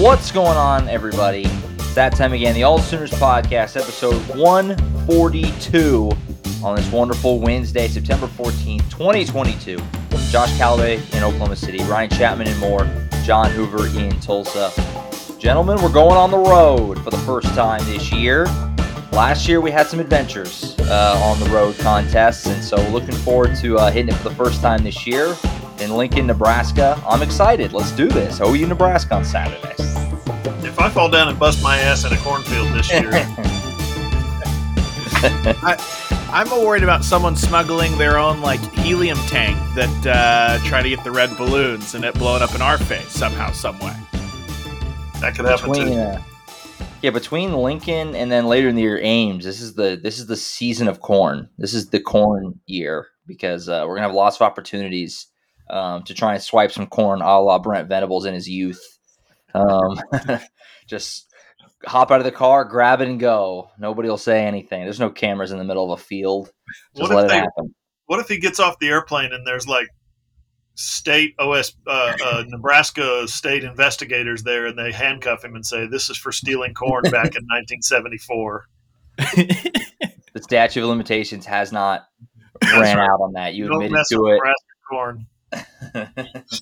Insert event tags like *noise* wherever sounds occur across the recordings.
What's going on, everybody? It's that time again. The All Sooners Podcast, episode 142 on this wonderful Wednesday, September 14th, 2022. Josh Callaway in Oklahoma City, Ryan Chapman in Moore, John Hoover in Tulsa. Gentlemen, we're going on the road for the first time this year. Last year we had some adventures uh, on the road contests, and so looking forward to uh, hitting it for the first time this year in Lincoln, Nebraska. I'm excited. Let's do this. OU Nebraska on Saturday. If I fall down and bust my ass in a cornfield this year, *laughs* I, I'm more worried about someone smuggling their own like helium tank that uh, try to get the red balloons and it blowing up in our face somehow, some way. that could happen between, too. uh, yeah, between Lincoln and then later in the year Ames, this is the this is the season of corn. This is the corn year because uh, we're gonna have lots of opportunities um, to try and swipe some corn, a la Brent Venables in his youth. Um, *laughs* just hop out of the car, grab it, and go. Nobody will say anything. There's no cameras in the middle of a field. Just What if let it they- happen. What if he gets off the airplane and there's like state OS uh, uh, Nebraska state investigators there, and they handcuff him and say, "This is for stealing corn *laughs* back in 1974." The statute of limitations has not That's ran right. out on that. You Don't admitted to it. Corn. *laughs*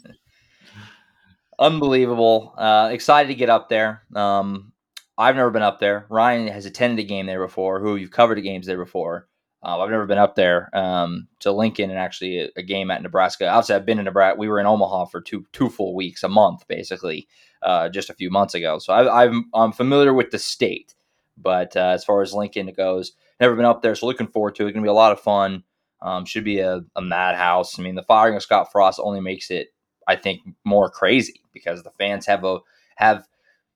Unbelievable. Uh, excited to get up there. Um, I've never been up there. Ryan has attended a game there before, who you've covered a games there before. Uh, I've never been up there um, to Lincoln and actually a, a game at Nebraska. Obviously, I've been in Nebraska. We were in Omaha for two two full weeks, a month basically, uh, just a few months ago. So I, I'm I'm familiar with the state, but uh, as far as Lincoln goes, never been up there. So looking forward to it. It's gonna be a lot of fun. Um, should be a, a madhouse. I mean, the firing of Scott Frost only makes it I think more crazy because the fans have a have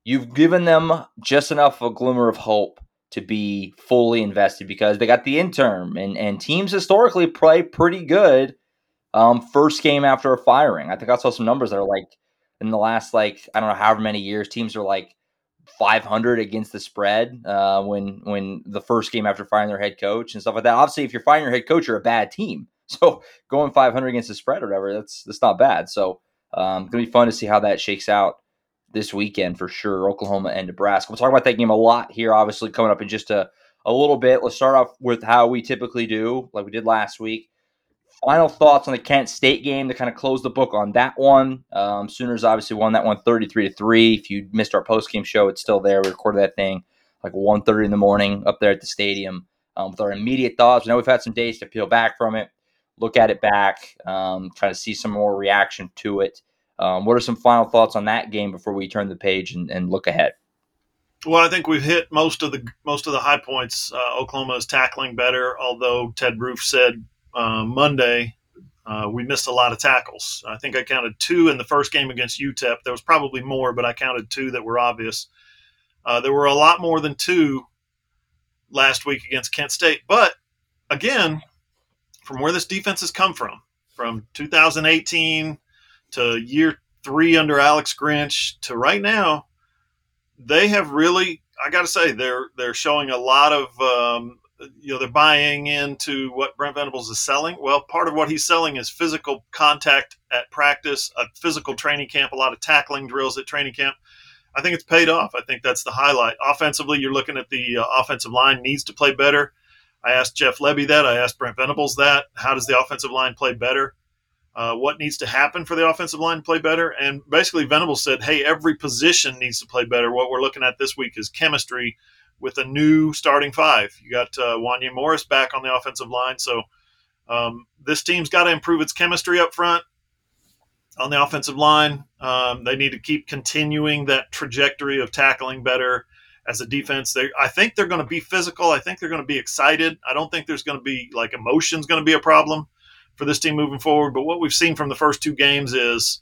you've given them just enough of a glimmer of hope to be fully invested because they got the interim and and teams historically play pretty good um first game after a firing. I think I saw some numbers that are like in the last like I don't know however many years teams are like 500 against the spread uh, when when the first game after firing their head coach and stuff like that. Obviously, if you're firing your head coach, you're a bad team. *laughs* So going 500 against the spread or whatever, that's that's not bad. So um, gonna be fun to see how that shakes out this weekend for sure. Oklahoma and Nebraska. We'll talk about that game a lot here. Obviously, coming up in just a a little bit. Let's start off with how we typically do, like we did last week. Final thoughts on the Kent State game to kind of close the book on that one. Um, Sooners obviously won that one 33 to 3. If you missed our post game show, it's still there. We recorded that thing like 1.30 in the morning up there at the stadium um, with our immediate thoughts. We know we've had some days to peel back from it, look at it back, um, try to see some more reaction to it. Um, what are some final thoughts on that game before we turn the page and, and look ahead? Well, I think we've hit most of the most of the high points. Uh, Oklahoma is tackling better, although Ted Roof said uh, Monday uh, we missed a lot of tackles. I think I counted two in the first game against UTEP. There was probably more, but I counted two that were obvious. Uh, there were a lot more than two last week against Kent State. But again, from where this defense has come from, from 2018 to year three under Alex Grinch to right now, they have really I got to say they're they're showing a lot of um, you know they're buying into what Brent Venables is selling. Well, part of what he's selling is physical contact at practice, a physical training camp, a lot of tackling drills at training camp. I think it's paid off. I think that's the highlight. Offensively, you're looking at the uh, offensive line needs to play better. I asked Jeff Lebby that. I asked Brent Venables that. How does the offensive line play better? Uh, what needs to happen for the offensive line to play better? And basically, Venables said, hey, every position needs to play better. What we're looking at this week is chemistry with a new starting five. You got uh, Wanya Morris back on the offensive line. So um, this team's got to improve its chemistry up front on the offensive line. Um, they need to keep continuing that trajectory of tackling better as a defense. They, I think they're going to be physical. I think they're going to be excited. I don't think there's going to be like emotions going to be a problem for this team moving forward. But what we've seen from the first two games is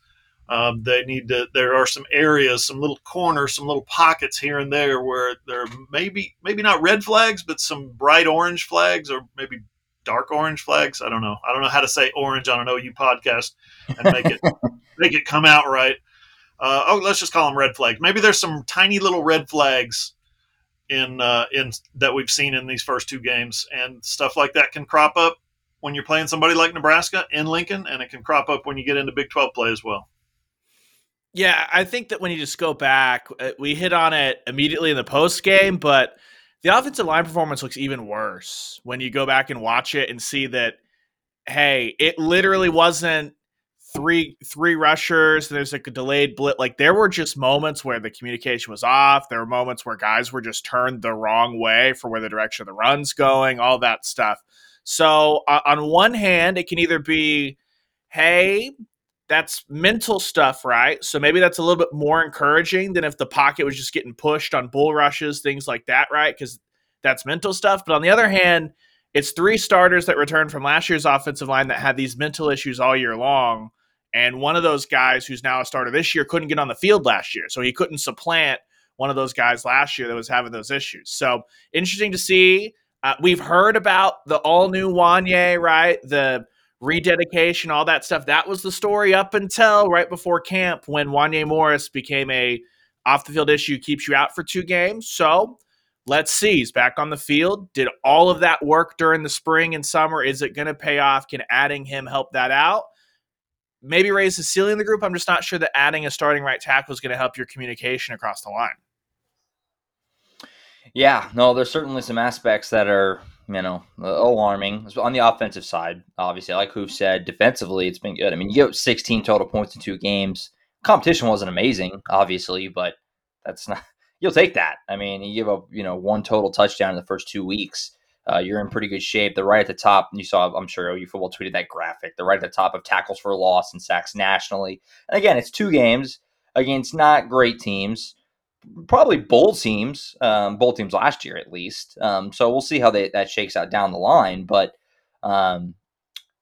um, they need to. There are some areas, some little corners, some little pockets here and there where there maybe maybe not red flags, but some bright orange flags or maybe dark orange flags. I don't know. I don't know how to say orange on an OU podcast and make it *laughs* make it come out right. Uh, oh, let's just call them red flags. Maybe there's some tiny little red flags in uh, in that we've seen in these first two games, and stuff like that can crop up when you're playing somebody like Nebraska in Lincoln, and it can crop up when you get into Big 12 play as well. Yeah, I think that when you just go back, uh, we hit on it immediately in the post game, but the offensive line performance looks even worse when you go back and watch it and see that hey, it literally wasn't three three rushers. There's like a delayed blitz. Like there were just moments where the communication was off. There were moments where guys were just turned the wrong way for where the direction of the run's going. All that stuff. So uh, on one hand, it can either be, hey, that's mental stuff, right? So maybe that's a little bit more encouraging than if the pocket was just getting pushed on bull rushes, things like that, right? Because that's mental stuff. But on the other hand, it's three starters that returned from last year's offensive line that had these mental issues all year long. And one of those guys who's now a starter this year couldn't get on the field last year. So he couldn't supplant one of those guys last year that was having those issues. So interesting to see. Uh, we've heard about the all new Wanya, right? The rededication, all that stuff. That was the story up until right before camp when Wanya Morris became a off the field issue, keeps you out for two games. So let's see. He's back on the field. Did all of that work during the spring and summer? Is it going to pay off? Can adding him help that out? maybe raise the ceiling of the group. I'm just not sure that adding a starting right tackle is going to help your communication across the line. Yeah, no, there's certainly some aspects that are, you know, alarming on the offensive side. Obviously, like Hoove said, defensively, it's been good. I mean, you get 16 total points in two games. Competition wasn't amazing, obviously, but that's not. *laughs* You'll take that. I mean, you give up, you know, one total touchdown in the first two weeks uh, you're in pretty good shape. They're right at the top. You saw, I'm sure OU football tweeted that graphic. They're right at the top of tackles for loss and sacks nationally. And again, it's two games against not great teams, probably bowl teams, um, bowl teams last year at least. Um, so we'll see how they, that shakes out down the line. But um,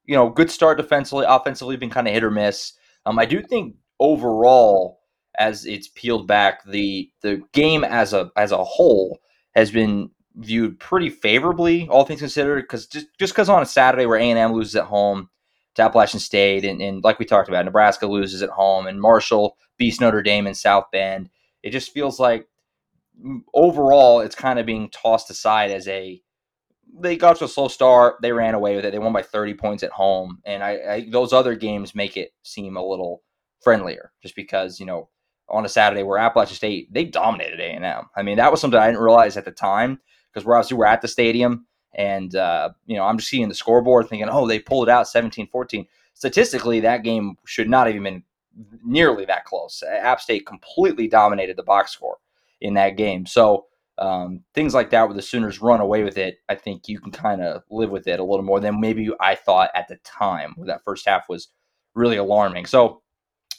you know, good start defensively, offensively, been kind of hit or miss. Um, I do think overall, as it's peeled back, the the game as a as a whole has been viewed pretty favorably, all things considered, because just just because on a Saturday where A and M loses at home to Appalachian State, and, and like we talked about, Nebraska loses at home, and Marshall beats Notre Dame in South Bend, it just feels like overall it's kind of being tossed aside as a they got to a slow start, they ran away with it, they won by 30 points at home, and I, I those other games make it seem a little friendlier, just because you know on a Saturday where Appalachian State they dominated A and M. I mean that was something I didn't realize at the time because we're obviously we're at the stadium and uh, you know I'm just seeing the scoreboard thinking, oh, they pulled it out 17-14. Statistically, that game should not have even been nearly that close. App State completely dominated the box score in that game. So um, things like that, where the Sooners run away with it, I think you can kind of live with it a little more than maybe I thought at the time. Where that first half was really alarming. So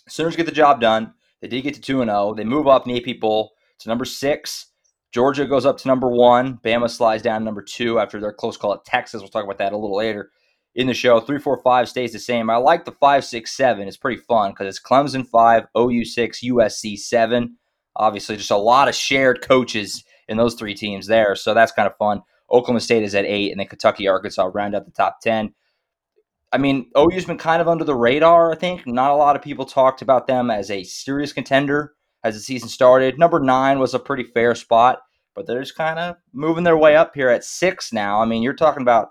Sooners get the job done. They did get to two and zero. Oh. They move up in the AP Poll to number six. Georgia goes up to number one. Bama slides down to number two after their close call at Texas. We'll talk about that a little later in the show. Three, four, five stays the same. I like the five, six, seven. It's pretty fun because it's Clemson five, OU six, USC seven. Obviously, just a lot of shared coaches in those three teams there. So that's kind of fun. Oklahoma State is at eight, and then Kentucky, Arkansas round out the top 10. I mean, OU's been kind of under the radar, I think. Not a lot of people talked about them as a serious contender as the season started. Number nine was a pretty fair spot, but they're just kind of moving their way up here at six now. I mean, you're talking about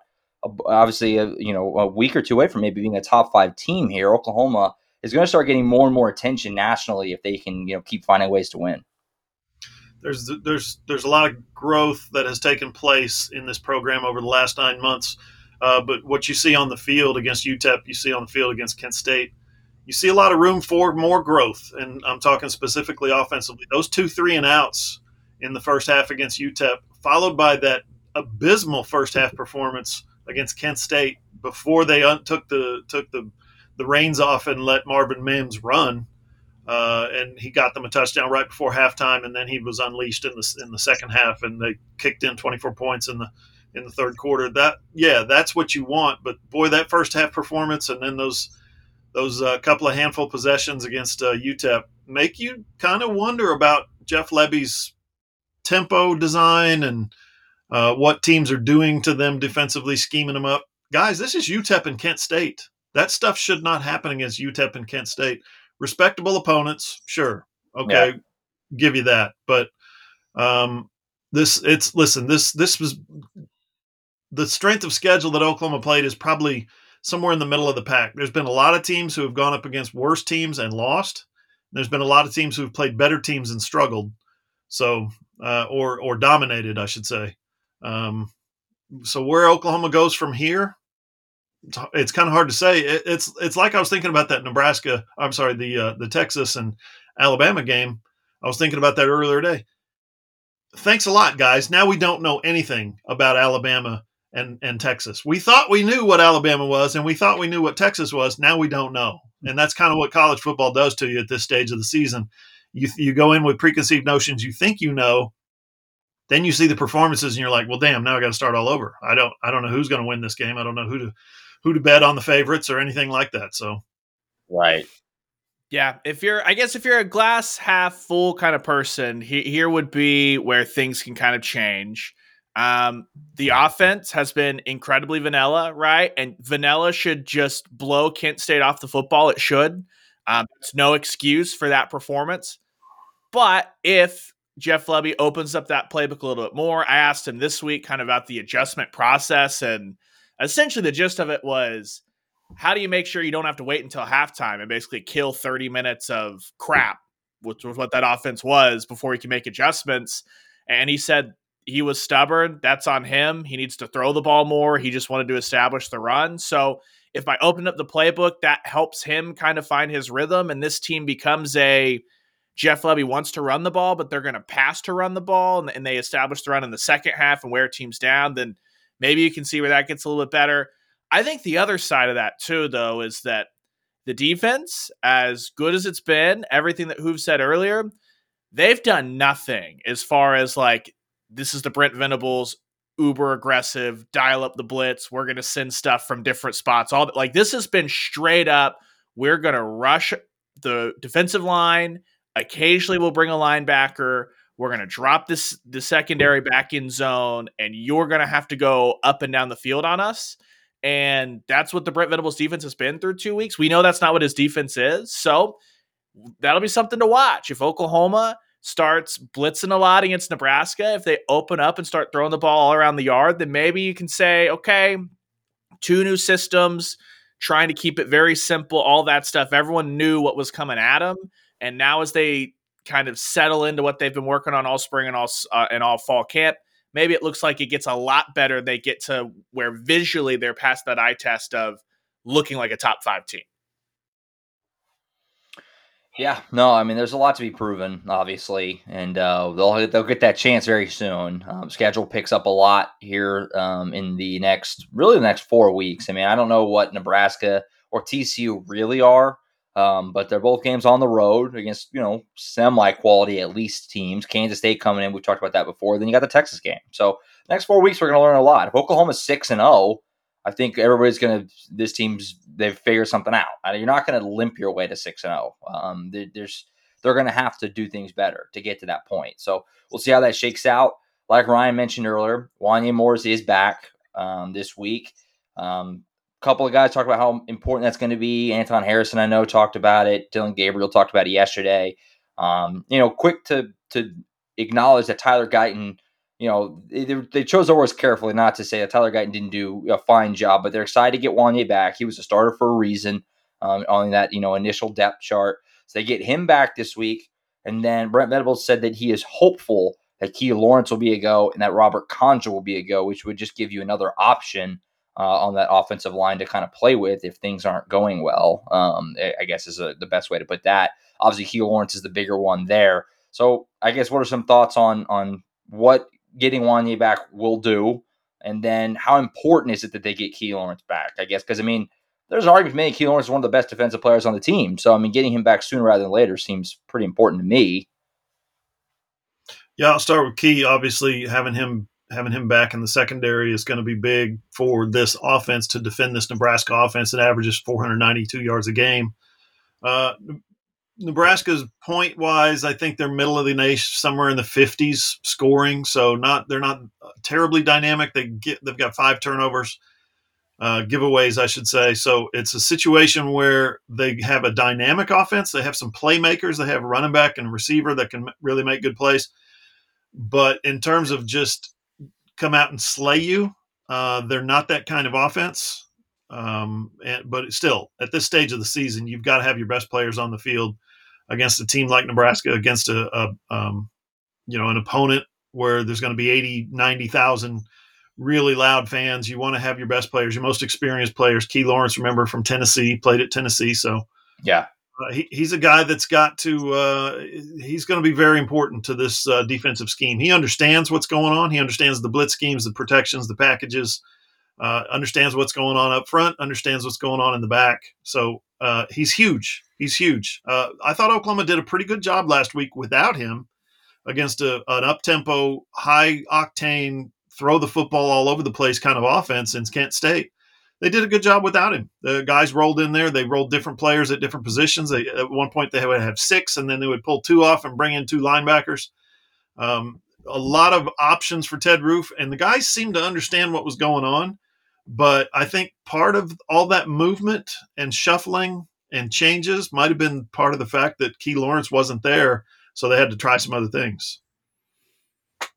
obviously a, you know a week or two away from maybe being a top five team here. Oklahoma is going to start getting more and more attention nationally if they can you know keep finding ways to win. There's there's there's a lot of growth that has taken place in this program over the last nine months. Uh, but what you see on the field against UTEP, you see on the field against Kent State you see a lot of room for more growth. And I'm talking specifically offensively. Those two three and outs in the first half against UTEP, followed by that abysmal first half performance against Kent State before they un- took the took the the reins off and let Marvin Mims run. Uh, and he got them a touchdown right before halftime, and then he was unleashed in the in the second half, and they kicked in 24 points in the in the third quarter. That yeah, that's what you want. But boy, that first half performance, and then those those uh, couple of handful possessions against uh, UTEP make you kind of wonder about Jeff Lebby's tempo design and uh, what teams are doing to them defensively, scheming them up. Guys, this is UTEP and Kent State. That stuff should not happen against UTEP and Kent State. Respectable opponents, sure, okay, yeah. give you that. But um, this, it's listen, this this was the strength of schedule that Oklahoma played is probably somewhere in the middle of the pack. There's been a lot of teams who have gone up against worse teams and lost. There's been a lot of teams who've played better teams and struggled, so uh, or or dominated, I should say. Um, so where Oklahoma goes from here, it's, it's kind of hard to say. It, it's it's like I was thinking about that Nebraska. I'm sorry, the uh, the Texas and Alabama game. I was thinking about that earlier today. Thanks a lot, guys. Now we don't know anything about Alabama and and Texas. We thought we knew what Alabama was, and we thought we knew what Texas was. Now we don't know, and that's kind of what college football does to you at this stage of the season. You you go in with preconceived notions. You think you know, then you see the performances, and you're like, well, damn, now I got to start all over. I don't I don't know who's going to win this game. I don't know who to who to bet on the favorites or anything like that. So, right. Yeah, if you're, I guess, if you're a glass half full kind of person, he, here would be where things can kind of change. Um, the offense has been incredibly vanilla, right? And vanilla should just blow Kent State off the football. It should. Um, it's no excuse for that performance. But if Jeff Lebby opens up that playbook a little bit more, I asked him this week kind of about the adjustment process. And essentially, the gist of it was how do you make sure you don't have to wait until halftime and basically kill 30 minutes of crap, which was what that offense was, before you can make adjustments? And he said he was stubborn. That's on him. He needs to throw the ball more. He just wanted to establish the run. So if I open up the playbook, that helps him kind of find his rhythm, and this team becomes a Jeff Lebby wants to run the ball, but they're going to pass to run the ball, and, and they establish the run in the second half and wear teams down, then maybe you can see where that gets a little bit better. I think the other side of that too, though, is that the defense, as good as it's been, everything that Hoove said earlier, they've done nothing as far as like this is the Brent Venables uber aggressive, dial up the blitz. We're going to send stuff from different spots. All like this has been straight up. We're going to rush the defensive line. Occasionally, we'll bring a linebacker. We're going to drop this the secondary back in zone, and you're going to have to go up and down the field on us. And that's what the Brent Venables defense has been through two weeks. We know that's not what his defense is. So that'll be something to watch. If Oklahoma starts blitzing a lot against Nebraska, if they open up and start throwing the ball all around the yard, then maybe you can say, okay, two new systems, trying to keep it very simple, all that stuff. Everyone knew what was coming at them. And now as they kind of settle into what they've been working on all spring and all uh, and all fall camp, maybe it looks like it gets a lot better. They get to where visually they're past that eye test of looking like a top five team. Yeah, no, I mean, there's a lot to be proven, obviously, and uh, they'll they'll get that chance very soon. Um, schedule picks up a lot here um, in the next, really, the next four weeks. I mean, I don't know what Nebraska or TCU really are, um, but they're both games on the road against you know semi quality at least teams. Kansas State coming in, we've talked about that before. Then you got the Texas game. So next four weeks, we're going to learn a lot. If Oklahoma's six and zero oh, I think everybody's going to, this team's, they've figured something out. You're not going to limp your way to 6 and 0. Um, there's, they're going to have to do things better to get to that point. So we'll see how that shakes out. Like Ryan mentioned earlier, Wanya Morris is back um, this week. Um, couple of guys talked about how important that's going to be. Anton Harrison, I know, talked about it. Dillon Gabriel talked about it yesterday. Um, you know, quick to to acknowledge that Tyler Guyton you know, they, they chose their words carefully not to say that Tyler Guyton didn't do a fine job, but they're excited to get Wanya back. He was a starter for a reason um, on that, you know, initial depth chart. So they get him back this week. And then Brent Venables said that he is hopeful that Key Lawrence will be a go and that Robert Congel will be a go, which would just give you another option uh, on that offensive line to kind of play with if things aren't going well. Um, I guess is a, the best way to put that. Obviously, Key Lawrence is the bigger one there. So I guess what are some thoughts on on what getting Wanya back will do. And then how important is it that they get Key Lawrence back? I guess because I mean, there's an argument made Key Lawrence is one of the best defensive players on the team. So I mean, getting him back sooner rather than later seems pretty important to me. Yeah, I'll start with Key. Obviously, having him having him back in the secondary is going to be big for this offense to defend this Nebraska offense that averages 492 yards a game. Uh, Nebraska's point wise, I think they're middle of the nation, somewhere in the 50s scoring. So not they're not terribly dynamic. They get they've got five turnovers, uh, giveaways, I should say. So it's a situation where they have a dynamic offense. They have some playmakers. They have a running back and receiver that can really make good plays. But in terms of just come out and slay you, uh, they're not that kind of offense. Um, and, but still, at this stage of the season, you've got to have your best players on the field against a team like Nebraska, against a, a um, you know an opponent where there's going to be 80, 90,000 really loud fans. You want to have your best players, your most experienced players. Key Lawrence, remember from Tennessee, played at Tennessee, so yeah, uh, he, he's a guy that's got to. Uh, he's going to be very important to this uh, defensive scheme. He understands what's going on. He understands the blitz schemes, the protections, the packages. Uh, understands what's going on up front. Understands what's going on in the back. So uh, he's huge. He's huge. I thought Oklahoma did a pretty good job last week without him against a, an up tempo, high octane, throw the football all over the place kind of offense in Kent State they did a good job without him. The guys rolled in there. They rolled different players at different positions. They, at one point, they would have six, and then they would pull two off and bring in two linebackers. Um, a lot of options for Ted Roof, and the guys seemed to understand what was going on. But I think part of all that movement and shuffling and changes might have been part of the fact that Key Lawrence wasn't there, so they had to try some other things.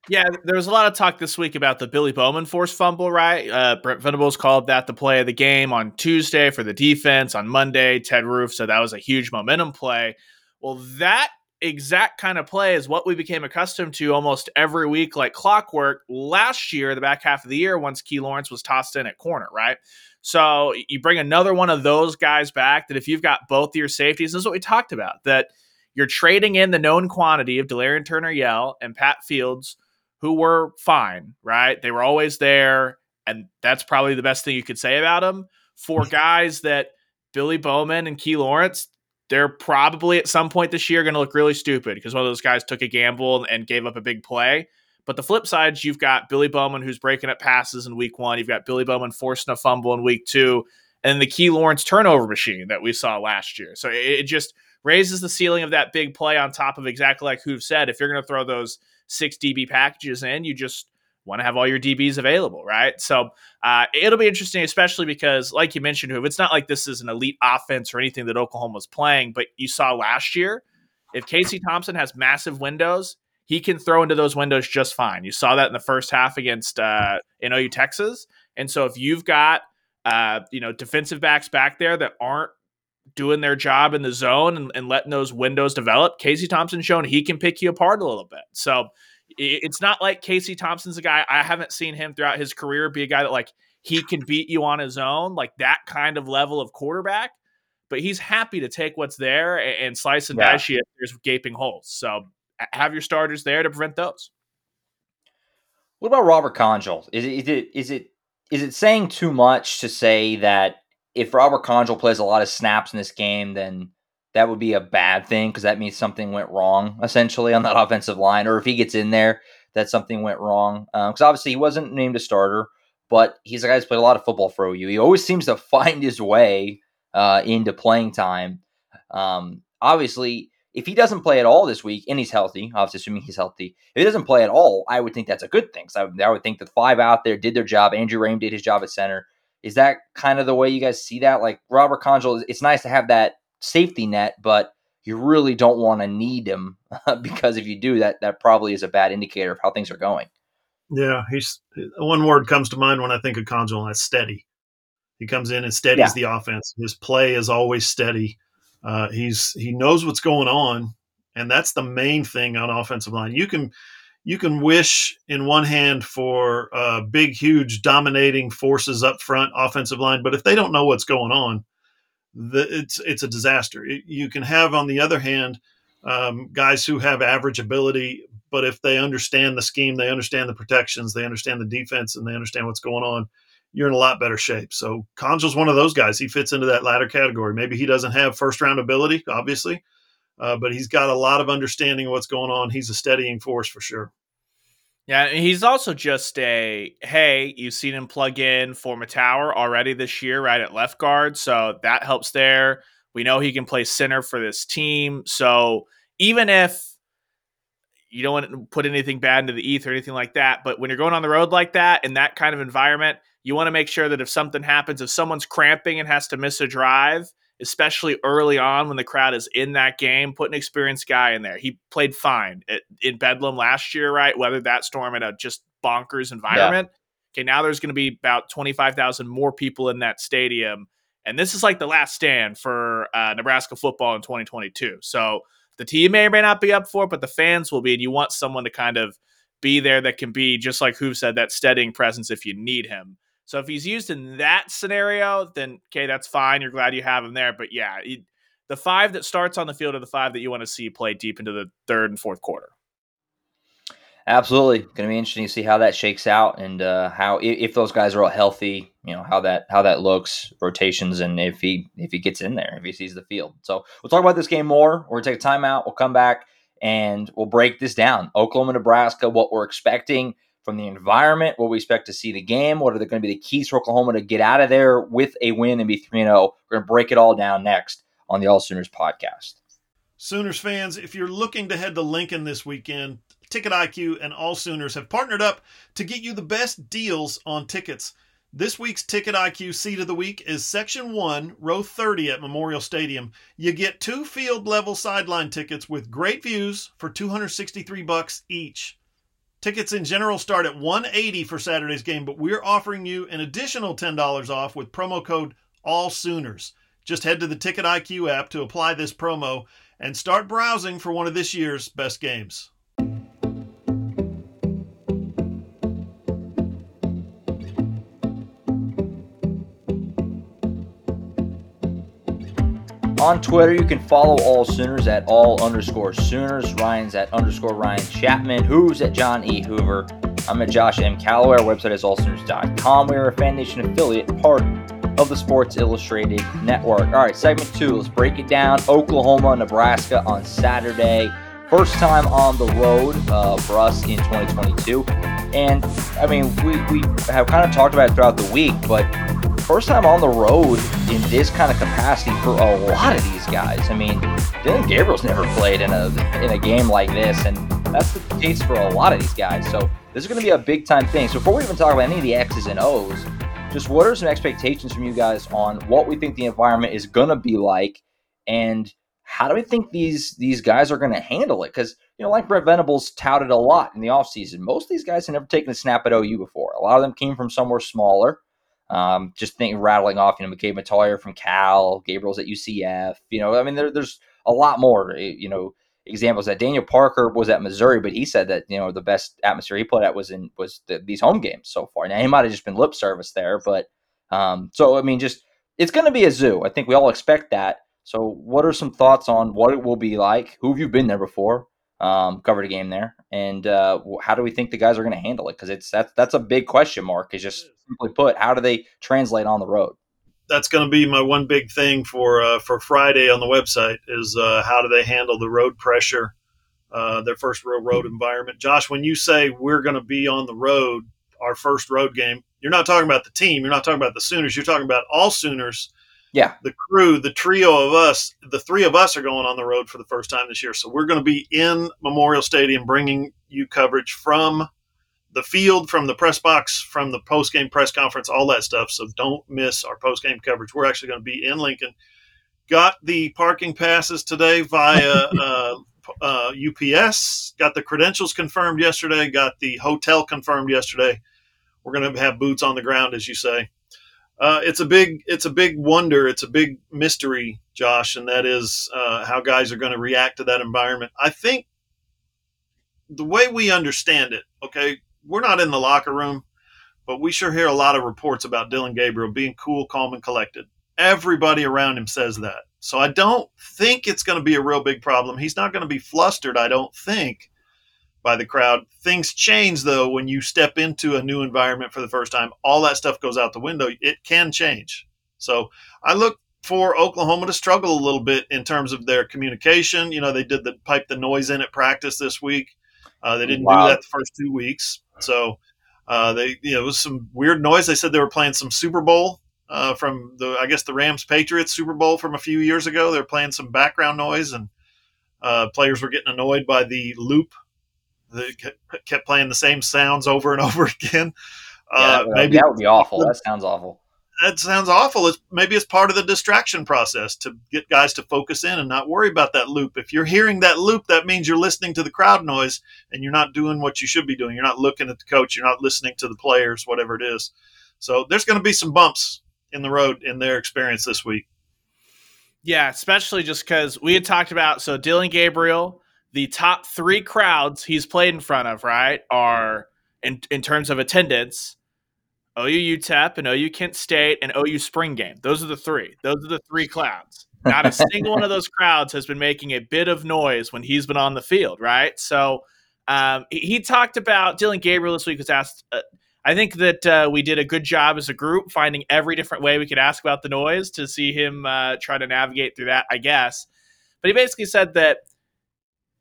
Yeah, there was a lot of talk this week about the Billy Bowman forced fumble, right? Uh, Brent Venables called that the play of the game on Tuesday for the defense. On Monday, Ted Roof said that was a huge momentum play. Well, that exact kind of play is what we became accustomed to almost every week, like clockwork last year, the back half of the year, once Key Lawrence was tossed in at corner, right? So you bring another one of those guys back that if you've got both of your safeties, this is what we talked about, that you're trading in the known quantity of Delarrin Turner Yell and Pat Fields – who were fine, right? They were always there, and that's probably the best thing you could say about them. For *laughs* guys that Billy Bowman and Key Lawrence, they're probably at some point this year going to look really stupid because one of those guys took a gamble and gave up a big play. But the flip side, you've got Billy Bowman who's breaking up passes in week one. You've got Billy Bowman forcing a fumble in week two, and the Key Lawrence turnover machine that we saw last year. So it, just raises the ceiling of that big play on top of exactly like Hoove said. If you're going to throw those six DB packages in, you just want to have all your DBs available, right? So uh, it'll be interesting, especially because, like you mentioned, it's not like this is an elite offense or anything that Oklahoma's playing, but you saw last year, if Casey Thompson has massive windows, he can throw into those windows just fine. You saw that in the first half against uh, in OU Texas, and so if you've got uh, you know defensive backs back there that aren't doing their job in the zone and, and letting those windows develop, Casey Thompson shown he can pick you apart a little bit. So it's not like Casey Thompson's a guy I haven't seen him throughout his career be a guy that like he can beat you on his own, like that kind of level of quarterback. But he's happy to take what's there and, slice and yeah. dice you if there's gaping holes. So have your starters there to prevent those. What about Robert Congel? Is it is it is it is it saying too much to say that if Robert Congel plays a lot of snaps in this game, then that would be a bad thing because that means something went wrong essentially on that *laughs* offensive line. Or if he gets in there, that something went wrong. Because um, obviously he wasn't named a starter, but he's a guy who's played a lot of football for OU. He always seems to *laughs* find his way uh, into playing time. Um, obviously, if he doesn't play at all this week and he's healthy, obviously assuming he's healthy, if he doesn't play at all, I would think that's a good thing. So I, I would think the five out there did their job. Andrew Raym did his job at center. Is that kind of the way you guys see that? Like Robert Congel, it's nice to have that safety net, but you really don't want to need him *laughs* because if you do that, that probably is a bad indicator of how things are going. Yeah, he's one word comes to mind when I think of Congel, and that's steady. He comes in and steadies yeah. the offense. His play is always steady. Uh, he's he knows what's going on, and that's the main thing on offensive line. You can you can wish in one hand for uh, big, huge, dominating forces up front, offensive line, but if they don't know what's going on, the, it's it's a disaster. It, you can have, on the other hand, um, guys who have average ability, but if they understand the scheme, they understand the protections, they understand the defense, and they understand what's going on, you're in a lot better shape. So Congel's one of those guys. He fits into that latter category. Maybe he doesn't have first round ability, obviously, uh, but he's got a lot of understanding of what's going on. He's a steadying force for sure. Yeah, he's also just a hey, you've seen him plug in for Tower already this year, right at left guard, so that helps there. We know he can play center for this team, so even if you don't want to put anything bad into the ETH or anything like that, but when you're going on the road like that in that kind of environment, you want to make sure that if something happens, if someone's cramping and has to miss a drive, especially early on when the crowd is in that game. Put an experienced guy in there. He played fine at, in Bedlam last year, right? Weathered that storm in a just bonkers environment. Yeah. Okay, now there's going to be about 25,000 more people in that stadium. And this is like the last stand for uh, Nebraska football in 2022. So the team may or may not be up for it, but the fans will be, and you want someone to kind of be there that can be just like Hoove said, that steadying presence if you need him. So if he's used in that scenario, then okay, that's fine. You're glad you have him there. But yeah, the five that starts on the field are the five that you want to see play deep into the third and fourth quarter. Absolutely, going to be interesting to see how that shakes out and uh, how if those guys are all healthy, you know how that how that looks rotations and if he if he gets in there if he sees the field. So we'll talk about this game more. We're gonna take a timeout. We'll come back and we'll break this down. Oklahoma, Nebraska, what we're expecting from the environment, what we expect to see the game, what are they going to be the keys for Oklahoma to get out of there with a win and be 3 0. We're gonna break it all down next on the All Sooners podcast. Sooners fans, if you're looking to head to Lincoln this weekend, Ticket IQ and All Sooners have partnered up to get you the best deals on tickets. This week's Ticket IQ seat of the week is Section 1, Row 30 at Memorial Stadium. You get two field level sideline tickets with great views for 263 bucks each. Tickets in general start at 180 for Saturday's game, but we're offering you an additional $10 off with promo code All Sooners. Just head to the Ticket IQ app to apply this promo and start browsing for one of this year's best games. On Twitter, you can follow all Sooners at all underscore Sooners. Ryan's at underscore Ryan Chapman. Hoove's at John E. Hoover. I'm at Josh M. Callaway. Our website is allsooners.com. We are a Fan Nation affiliate, part of the Sports Illustrated Network. All right, segment two. Let's break it down. Oklahoma, Nebraska on Saturday. First time on the road uh, for us in 2022. And I mean, we, we have kind of talked about it throughout the week, but first time on the road in this kind of capacity for a lot of these guys. I mean, Dillon Gabriel's never played in a in a game like this, and that's the case for a lot of these guys. So this is going to be a big time thing. So before we even talk about any of the X's and O's, just what are some expectations from you guys on what we think the environment is going to be like, and how do we think these these guys are going to handle it? Because you know, like Brent Venables touted a lot in the offseason, most of these guys have never taken a snap at OU before. A lot of them came from somewhere smaller. Um, just think rattling off, you know, McKade Mettauer from Cal, Gabriel's at UCF. You know, I mean, there, there's a lot more. Eh, you know, examples that Daniel Parker was at Missouri, but he said that you know the best atmosphere he played at was in was the, these home games so far. Now he might have just been lip service there, but um, so I mean, just it's going to be a zoo. I think we all expect that. So, what are some thoughts on what it will be like? Who have you been there before? Um, covered a game there, and uh, how do we think the guys are going to handle it? Because it's that's that's a big question mark. Is just simply put, how do they translate on the road? That's going to be my one big thing for uh, for Friday on the website is uh, how do they handle the road pressure, uh, their first real road environment. Josh, when you say we're going to be on the road, our first road game, you're not talking about the team. You're not talking about the Sooners. You're talking about all Sooners. Yeah, the crew, the trio of us, the three of us are going on the road for the first time this year. So we're going to be in Memorial Stadium, bringing you coverage from the field, from the press box, from the post game press conference, all that stuff. So don't miss our post game coverage. We're actually going to be in Lincoln. Got the parking passes today via *laughs* uh, uh, UPS. Got the credentials confirmed yesterday. Got the hotel confirmed yesterday. We're going to have boots on the ground, as you say. Uh, it's a big, it's a big wonder. It's a big mystery, Josh, and that is uh, how guys are going to react to that environment. I think the way we understand it, okay, we're not in the locker room, but we sure hear a lot of reports about dillon Gabriel being cool, calm, and collected. Everybody around him says that. So I don't think it's going to be a real big problem. He's not going to be flustered, I don't think, by the crowd. Things change, though, when you step into a new environment for the first time. All that stuff goes out the window. It can change. So I look for Oklahoma to struggle a little bit in terms of their communication. You know, they did the pipe the noise in at practice this week. Uh, they didn't wow. do that the first two weeks. So uh, they, you know, it was some weird noise. They said they were playing some Super Bowl uh, from the, I guess the Rams Patriots Super Bowl from a few years ago. They're playing some background noise, and uh, players were getting annoyed by the loop. They kept playing the same sounds over and *laughs* over again. Uh, yeah, maybe that would be awful. That sounds awful that sounds awful. It's, maybe it's part of the distraction process to get guys to focus in and not worry about that loop. If you're hearing that loop, that means you're listening to the crowd noise and you're not doing what you should be doing. You're not looking at the coach. You're not listening to the players, whatever it is. So there's going to be some bumps in the road in their experience this week. Yeah, especially just because we had talked about so Dillon Gabriel, the top three crowds he's played in front of, right, are in in terms of attendance, OU UTEP and OU Kent State and OU Spring Game. Those are the three. Those are the three crowds. Not a single one of those crowds has been making a bit of noise when he's been on the field, right? So um, he, he, talked about Dillon Gabriel this week was asked. Uh, I think that uh, we did a good job as a group finding every different way we could ask about the noise to see him uh, try to navigate through that, I guess. But he basically said that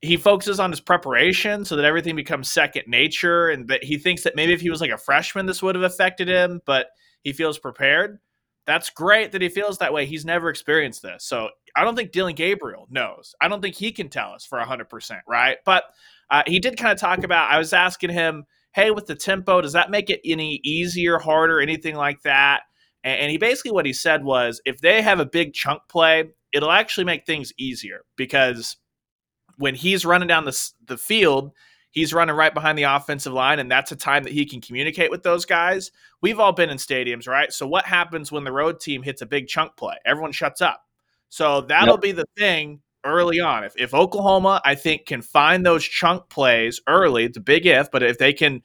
he focuses on his preparation so that everything becomes second nature and that he thinks that maybe if he was like a freshman this would have affected him but he feels prepared. That's great that he feels that way. He's never experienced this. So i don't think dillon gabriel knows. I don't think he can tell us for 100% right? But uh, he did kind of talk about i was asking him hey with the tempo does that make it any easier harder anything like that? And, and he basically what he said was if they have a big chunk play it'll actually make things easier because when he's running down the, the field, he's running right behind the offensive line, and that's a time that he can communicate with those guys. We've all been in stadiums, right? So, what happens when the road team hits a big chunk play? Everyone shuts up. So, that'll yep. be the thing early on. If, if Oklahoma, I think, can find those chunk plays early, it's a big if, but if they can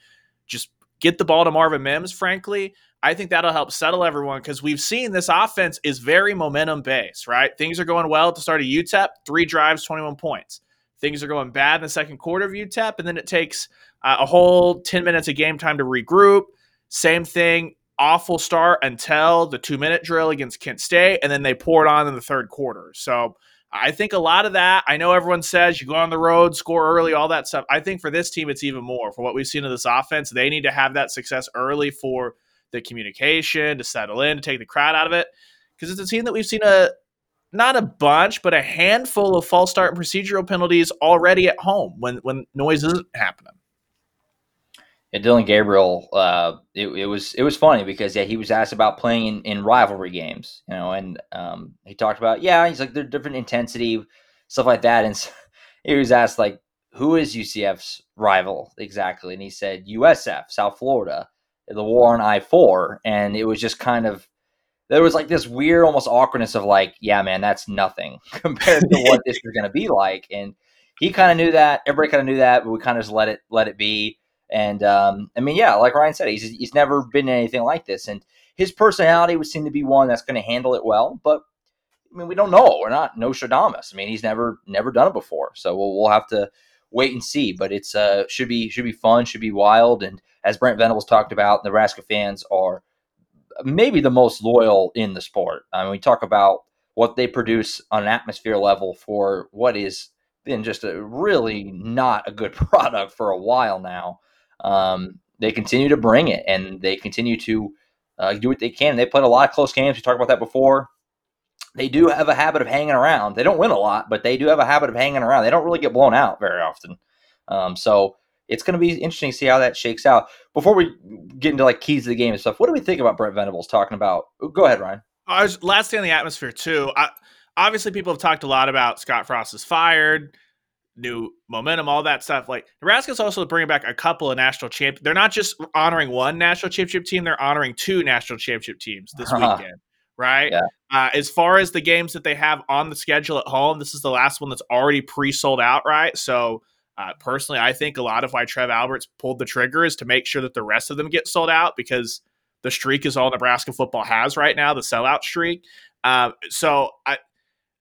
just get the ball to Marvin Mims, frankly, I think that'll help settle everyone because we've seen this offense is very momentum based, right? Things are going well at the start of UTEP, three drives, 21 points. Things are going bad in the second quarter of UTEP, and then it takes uh, a whole 10 minutes of game time to regroup. Same thing, awful start until the two minute drill against Kent State, and then they pour it on in the third quarter. So I think a lot of that, I know everyone says you go on the road, score early, all that stuff. I think for this team, it's even more. For what we've seen of this offense, they need to have that success early for the communication, to settle in, to take the crowd out of it. Because it's a team that we've seen a, not a bunch, but a handful of false start and procedural penalties already at home when when noise isn't happening. Yeah, Dillon Gabriel, uh, it, it, was it was funny because yeah, he was asked about playing in, in rivalry games, you know, and um, he talked about yeah, he's like they're different intensity, stuff like that, and so *laughs* he was asked like who is UCF's rival exactly, and he said USF, South Florida, the war on I four, and it was just kind of there was like this weird almost awkwardness of like, yeah, man, that's nothing *laughs* compared to what this is going to be like. And he kind of knew that. Everybody kind of knew that, but we kind of just let it let it be. And um, I mean, yeah, like Ryan said, he's he's never been anything like this, and his personality would seem to be one that's going to handle it well. But I mean, we don't know. We're not Nostradamus. I mean, he's never never done it before, so we'll we'll have to wait and see. But it's uh should be should be fun, should be wild, and as Brent Venables talked about, Nebraska fans are maybe the most loyal in the sport. I mean, we talk about what they produce on an atmosphere level for what is been just a really not a good *laughs* product for a while now. Um, they continue to bring it and they continue to uh, do what they can. They played a lot of close games. We talked about that before. They do have a habit of hanging around. They don't win a lot, but they do have a habit of hanging around. They don't really get blown out very often. Um, so it's going to be interesting to see how that shakes out. Before we get into like keys to the game and stuff, what do we think about Brent Venables talking about? Go ahead, Ryan. I was last thing on the atmosphere too. I, obviously, people have talked a lot about Scott Frost is fired, new momentum, all that stuff. Like Nebraska's also bringing back a couple of national champ. They're not just honoring one national championship team; they're honoring two national championship teams this uh-huh. *laughs* weekend. Right. Yeah. Uh, as far as the games that they have on the schedule at home, this is the last one that's already pre-sold out. Right. So uh, personally, I think a lot of why Trev Alberts pulled the trigger is to make sure that the rest of them get sold out because the streak is all Nebraska football has right now, the sellout streak. Uh, so, I,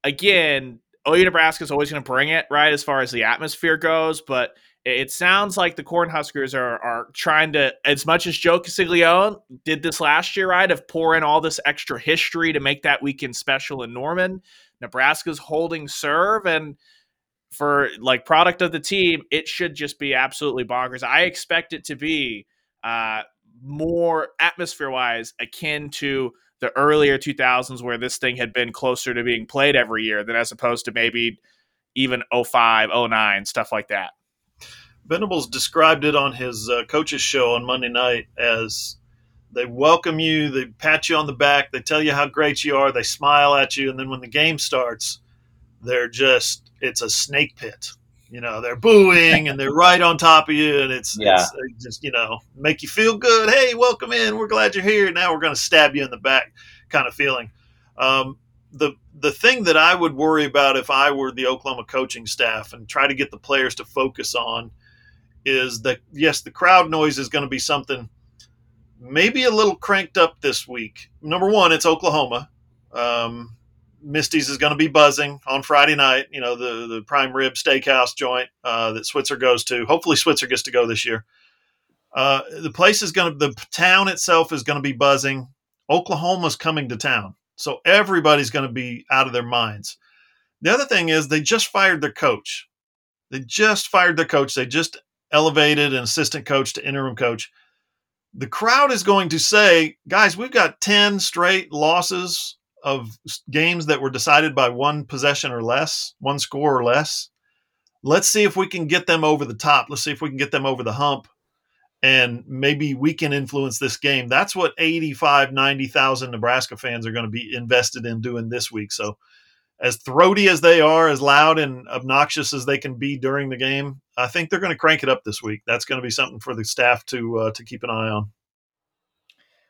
again, OU Nebraska is always going to bring it, right, as far as the atmosphere goes. But it sounds like the Cornhuskers are, are trying to, as much as Joe Castiglione did this last year, right, of pour in all this extra history to make that weekend special in Norman. Nebraska's holding serve and – for like product of the team, it should just be absolutely bonkers. I expect it to be uh, more atmosphere wise akin to the earlier 2000s where this thing had been closer to being played every year than as opposed to maybe even 05, 09, stuff like that. Venables described it on his uh, coach's show on Monday night as they welcome you, they pat you on the back, they tell you how great you are, they smile at you, and then when the game starts, they're just it's a snake pit. You know, they're booing and they're right on top of you, and it's, yeah. it's just you know make you feel good. Hey, welcome in. We're glad you're here. Now we're going to stab you in the back, kind of feeling. Um, the the thing that I would worry about if I were the Oklahoma coaching staff and try to get the players to focus on is that yes, the crowd noise is going to be something maybe a little cranked up this week. Number one, it's Oklahoma. Um, Misty's is going to be buzzing on Friday night. You know the the prime rib steakhouse joint uh, that Switzer goes to. Hopefully, Switzer gets to go this year. Uh, the place is going to the town itself is going to be buzzing. Oklahoma's coming to town, so everybody's going to be out of their minds. The other thing is they just fired their coach. They just fired their coach. They just elevated an assistant coach to interim coach. The crowd is going to say, guys, we've got 10 straight losses of games that were decided by one possession or less, one score or less. Let's see if we can get them over the top. Let's see if we can get them over the hump and maybe we can influence this game. That's what 85, 90,000 Nebraska fans are going to be invested in doing this week. So, as throaty as they are, as loud and obnoxious as they can be during the game, I think they're going to crank it up this week. That's going to be something for the staff to uh, to keep an eye on.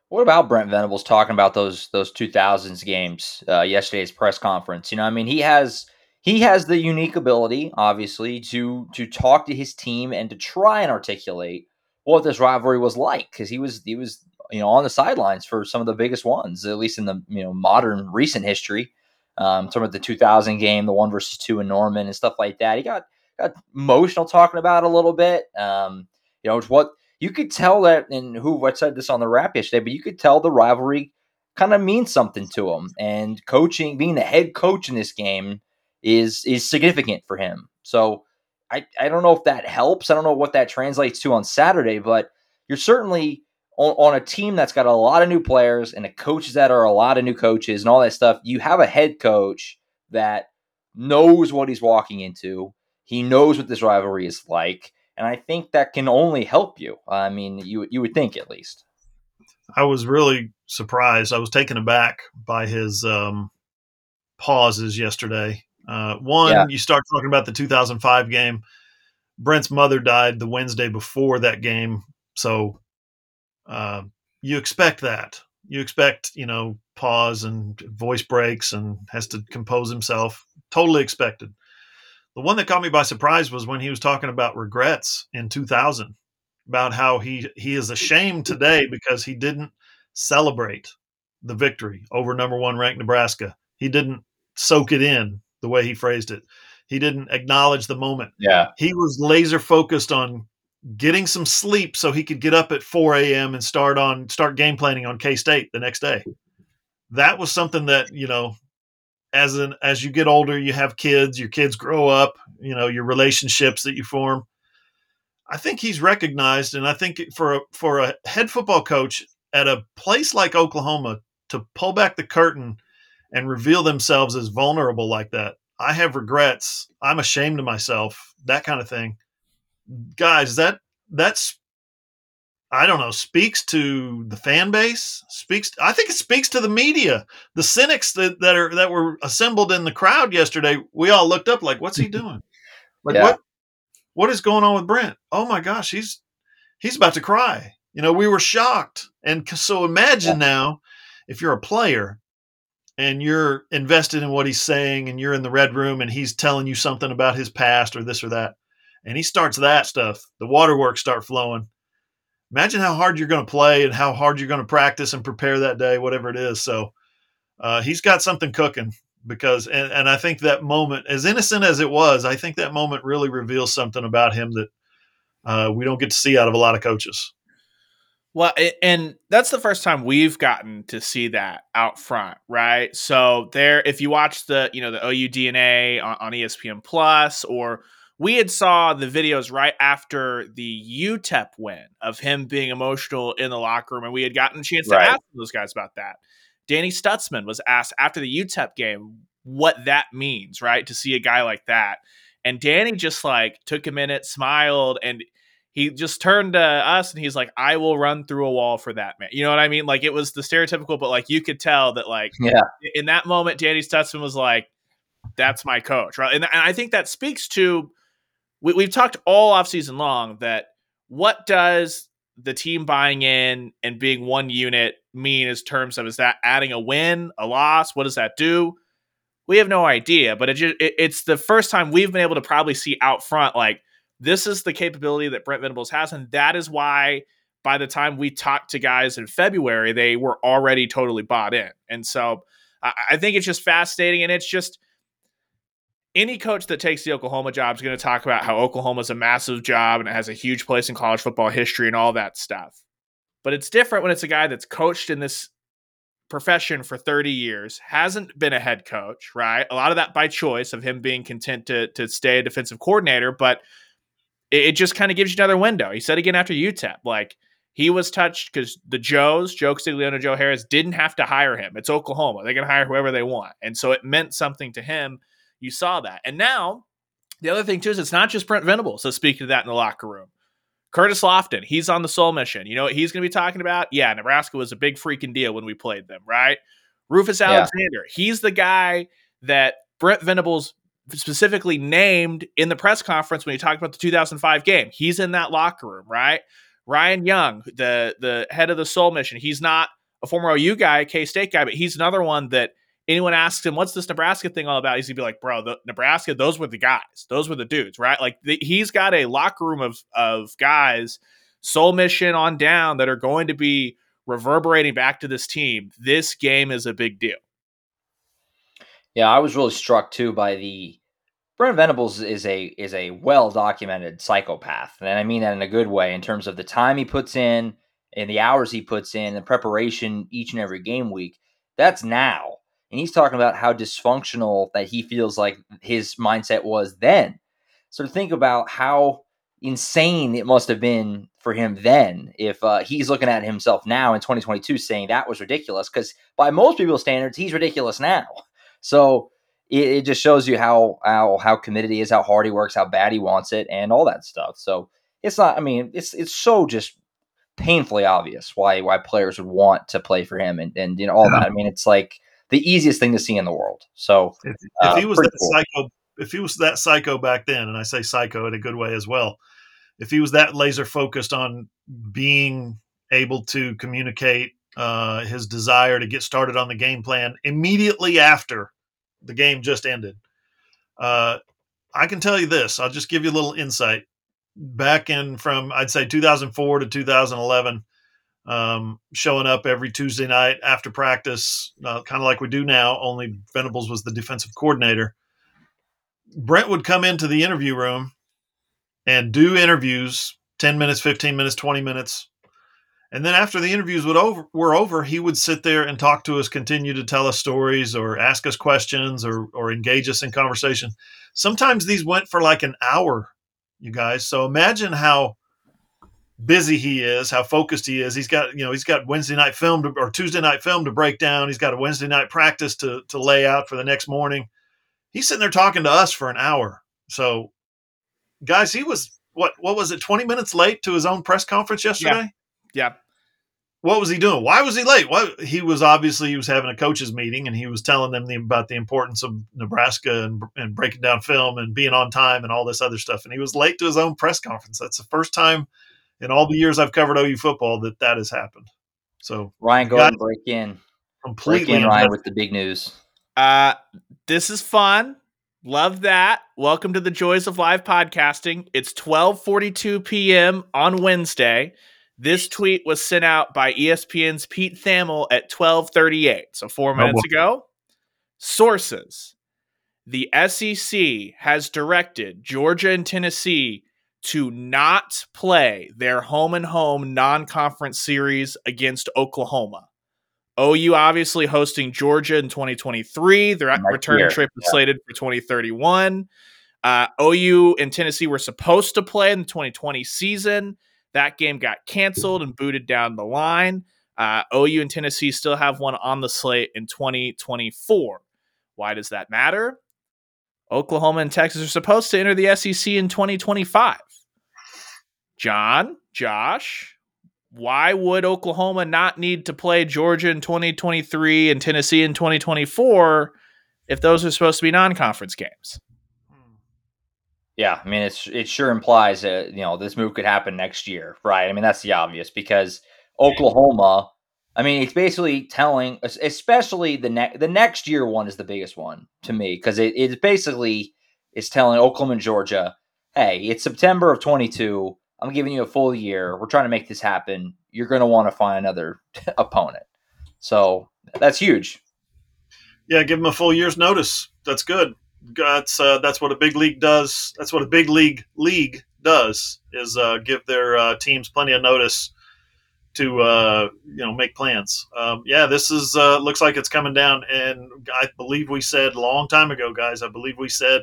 What about Brent Venables talking about those those 2000s games uh, yesterday's press conference? You know, I mean, he has he has the unique ability, obviously, to to talk to his team and to try and articulate what this rivalry was like because he was he was you know on the sidelines for some of the biggest ones, at least in the you know modern recent history. Um, talking about the 2000 game, the one versus two in Norman and stuff like that. He got got emotional talking about it a little bit. Um, you know, what you could tell that, and who what said this on the wrap yesterday, but you could tell the rivalry kind of means something to him. And coaching, being the head coach in this game, is is significant for him. So I I don't know if that helps. I don't know what that translates to on Saturday, but you're certainly on, on a team that's got a lot of new players and the coaches that are a lot of new coaches and all that stuff. You have a head coach that knows what he's walking into. He knows what this rivalry is like and I think that can only help you. I mean, you you would think at least. I was really surprised. I was taken aback by his um, pauses yesterday. Uh, one, yeah. you start talking about the 2005 game. Brent's mother died the Wednesday before that game, so uh, you expect that. You expect, you know, pause and voice breaks and has to compose himself. Totally expected. The one that caught me by surprise was when he was talking about regrets in 2000, about how he he is ashamed today because he didn't celebrate the victory over number one ranked Nebraska. He didn't soak it in the way he phrased it. He didn't acknowledge the moment. Yeah, he was laser focused on getting some sleep so he could get up at 4 a.m. and start on start game planning on K State the next day. That was something that you know as an as you get older, you have kids, your kids grow up, you know, your relationships that you form. I think he's recognized, and I think for a, for a head football coach at a place like Oklahoma to pull back the curtain and reveal themselves as vulnerable like that, I have regrets. I'm ashamed of myself. That kind of thing, guys. That that's I don't know, speaks to the fan base, speaks I think it speaks to the media. The cynics that, that are that were assembled in the crowd yesterday, we all looked up like, what's he *laughs* doing? Like yeah. what what is going on with Brent? Oh my gosh, he's he's about to cry. You know, we were shocked. And so imagine yeah. now if you're a player and you're invested in what he's saying and you're in the red room and he's telling you something about his past or this or that and he starts that stuff the waterworks start flowing imagine how hard you're going to play and how hard you're going to practice and prepare that day, whatever it is. So uh, he's got something cooking because, and, and I think that moment, as innocent as it was, I think that moment really reveals something about him that uh, we don't get to see out of a lot of coaches. Well, and that's the first time we've gotten to see that out front, right? So there, if you watch the, you know, the OU DNA on, on ESPN Plus or we had saw the videos right after the UTEP win of him being emotional in the locker room, and we had gotten a chance to right. ask those guys about that. Danny Stutsman was asked after the UTEP game what that means, right? To see a guy like that. And Danny just like took a minute, smiled, and he just turned to us and he's like, I will run through a wall for that man. You know what I mean? Like it was the stereotypical, but like you could tell that like yeah. in that moment, Danny Stutsman was like, That's my coach. Right. And, and I think that speaks to we, have talked all off season long that what does the team buying in and being one unit mean in terms of is that adding a win, a loss? What does that do? We have no idea, but it just, it, it's the first time we've been able to probably see out front like this is the capability that Brent Venables has, and that is why by the time we talked to guys in February, they were already totally bought in. And so I, I think it's just fascinating, and it's just any coach that takes the Oklahoma job is going to talk about how Oklahoma is a massive job and it has a huge place in college football history and all that stuff. But it's different when it's a guy that's coached in this profession for 30 years, hasn't been a head coach, right? A lot of that by choice of him being content to, to stay a defensive coordinator, but it, it just kind of gives you another window. He said again after UTEP, like he was touched because the Joes, Joe Castiglione, Joe Harroz, didn't have to hire him. It's Oklahoma. They can hire whoever they want. And so it meant something to him. You saw that. And now the other thing too is it's not just Brent Venables that's speaking to that in the locker room. Curtis Lofton, he's on the soul mission. You know what he's going to be talking about? Yeah, Nebraska was a big freaking deal when we played them, right? Rufus Alexander, yeah. he's the guy that Brent Venables specifically named in the press conference when he talked about the 2005 game. He's in that locker room, right? Ryan Young, the the head of the Soul Mission, he's not a former OU guy, K State guy, but he's another one that anyone asks him, "What's this Nebraska thing all about?" He's gonna be like, "Bro, the Nebraska, those were the guys, those were the dudes, right?" Like the, he's got a locker room of of guys, Soul Mission on down, that are going to be reverberating back to this team. This game is a big deal. Yeah, I was really struck too by the Brent Venables is a is a well documented psychopath, and I mean that in a good way in terms of the time he puts in and the hours he puts in, the preparation each and every game week. That's now, and he's talking about how dysfunctional that he feels like his mindset was then. So to think about how insane it must have been for him then if uh, he's looking at himself now in 2022 saying that was ridiculous because by most people's standards he's ridiculous now so it, it, just shows you how how how committed he is, how hard he works, how bad he wants it, and all that stuff. So it's not. I mean, it's it's so just painfully obvious why why players would want to play for him and and you know all that. I mean, it's like the easiest thing to see in the world. So if, if uh, he was that cool. psycho, if he was that psycho back then, and I say psycho in a good way as well, if he was that laser focused on being able to communicate uh, his desire to get started on the game plan immediately after the game just ended. Uh, I can tell you this. I'll just give you a little insight. Back in from I'd say 2004 to 2011, um, showing up every Tuesday night after practice, uh, kind of like we do now. Only Venables was the defensive coordinator. Brent would come into the interview room and do interviews 10 minutes, 15 minutes, 20 minutes and then after the interviews would over, were over, he would sit there and talk to us, continue to tell us stories or ask us questions or, or engage us in conversation. Sometimes these went for like an hour, you guys. So imagine how busy he is, how focused he is. He's got, you know, he's got Wednesday night film to, or Tuesday night film to break down. He's got a Wednesday night practice to, to lay out for the next morning. He's sitting there talking to us for an hour. So guys, he was what, what was it? 20 minutes late to his own press conference yesterday? Yeah. yeah what was he doing? Why was he late? What he was obviously he was having a coaches meeting and he was telling them the, about the importance of Nebraska and, and breaking down film and being on time and all this other stuff. And he was late to his own press conference. That's the first time in all the years I've covered OU football that that has happened. So Ryan, go ahead and break in. Completely break in, Ryan, with the big news. Uh, this is fun. Love that. Welcome to the joys of live podcasting. It's 12:42 p.m. on Wednesday. This tweet was sent out by ESPN's Pete Thamel at 12:38, so 4 minutes oh, ago. Sources: The SEC has directed Georgia and Tennessee to not play their home and home non-conference series against Oklahoma. OU obviously hosting Georgia in 2023. Their return trip is yeah. slated for 2031. Uh, OU and Tennessee were supposed to play in the 2020 season. That game got canceled and booted down the line. Uh, OU and Tennessee still have one on the slate in 2024. Why does that matter? Oklahoma and Texas are supposed to enter the SEC in 2025. John, Josh, why would Oklahoma not need to play Georgia in 2023 and Tennessee in 2024 if those are supposed to be non conference games? Yeah, I mean, it's it sure implies that you know this move could happen next year, right? I mean, that's the obvious because Oklahoma I mean, it's basically telling, especially the next the next year one is the biggest one to me because it, it's basically it's telling Oklahoma and Georgia, hey, it's September of 22. I'm giving you a full year. We're trying to make this happen. You're going to want to find another *laughs* opponent. So that's huge. Yeah, give them a full year's notice. That's good. That's uh, that's what a big league does. That's what a big league league does is uh, give their uh, teams plenty of notice to uh, you know make plans. Um, yeah, this is uh, looks like it's coming down, and I believe we said a long time ago, guys. I believe we said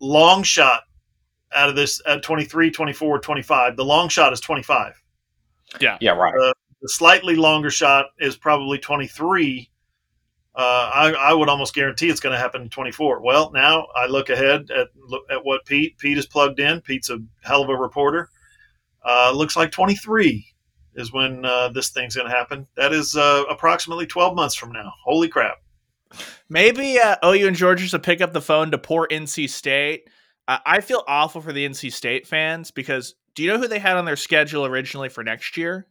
long shot out of this at 23, 24, 25. The long shot is 25. Yeah, yeah, right. Uh, the slightly longer shot is probably 23. Uh, I, I, would almost guarantee it's going to happen in 24. Well, now I look ahead at at what Pete Pete is plugged in. Pete's a hell of a reporter. Uh, looks like 23 is when uh, this thing's going to happen. That is uh, approximately 12 months from now. Holy crap! Maybe uh, OU and Georgia should pick up the phone to poor NC State. I feel awful for the NC State fans because do you know who they had on their schedule originally for next year?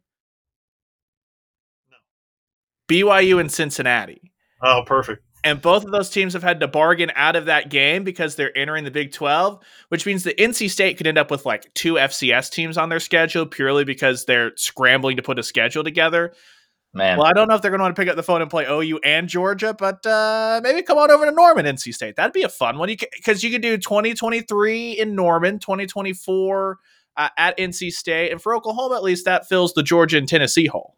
No. BYU and Cincinnati. Oh, perfect. And both of those teams have had to bargain out of that game because they're entering the Big 12, which means that NC State could end up with like two FCS teams on their schedule purely because they're scrambling to put a schedule together. Man. Well, I don't know if they're going to want to pick up the phone and play OU and Georgia, but uh, maybe come on over to Norman, NC State. That'd be a fun one. Because you, you could do 2023 in Norman, 2024 uh, at NC State. And for Oklahoma, at least, that fills the Georgia and Tennessee hole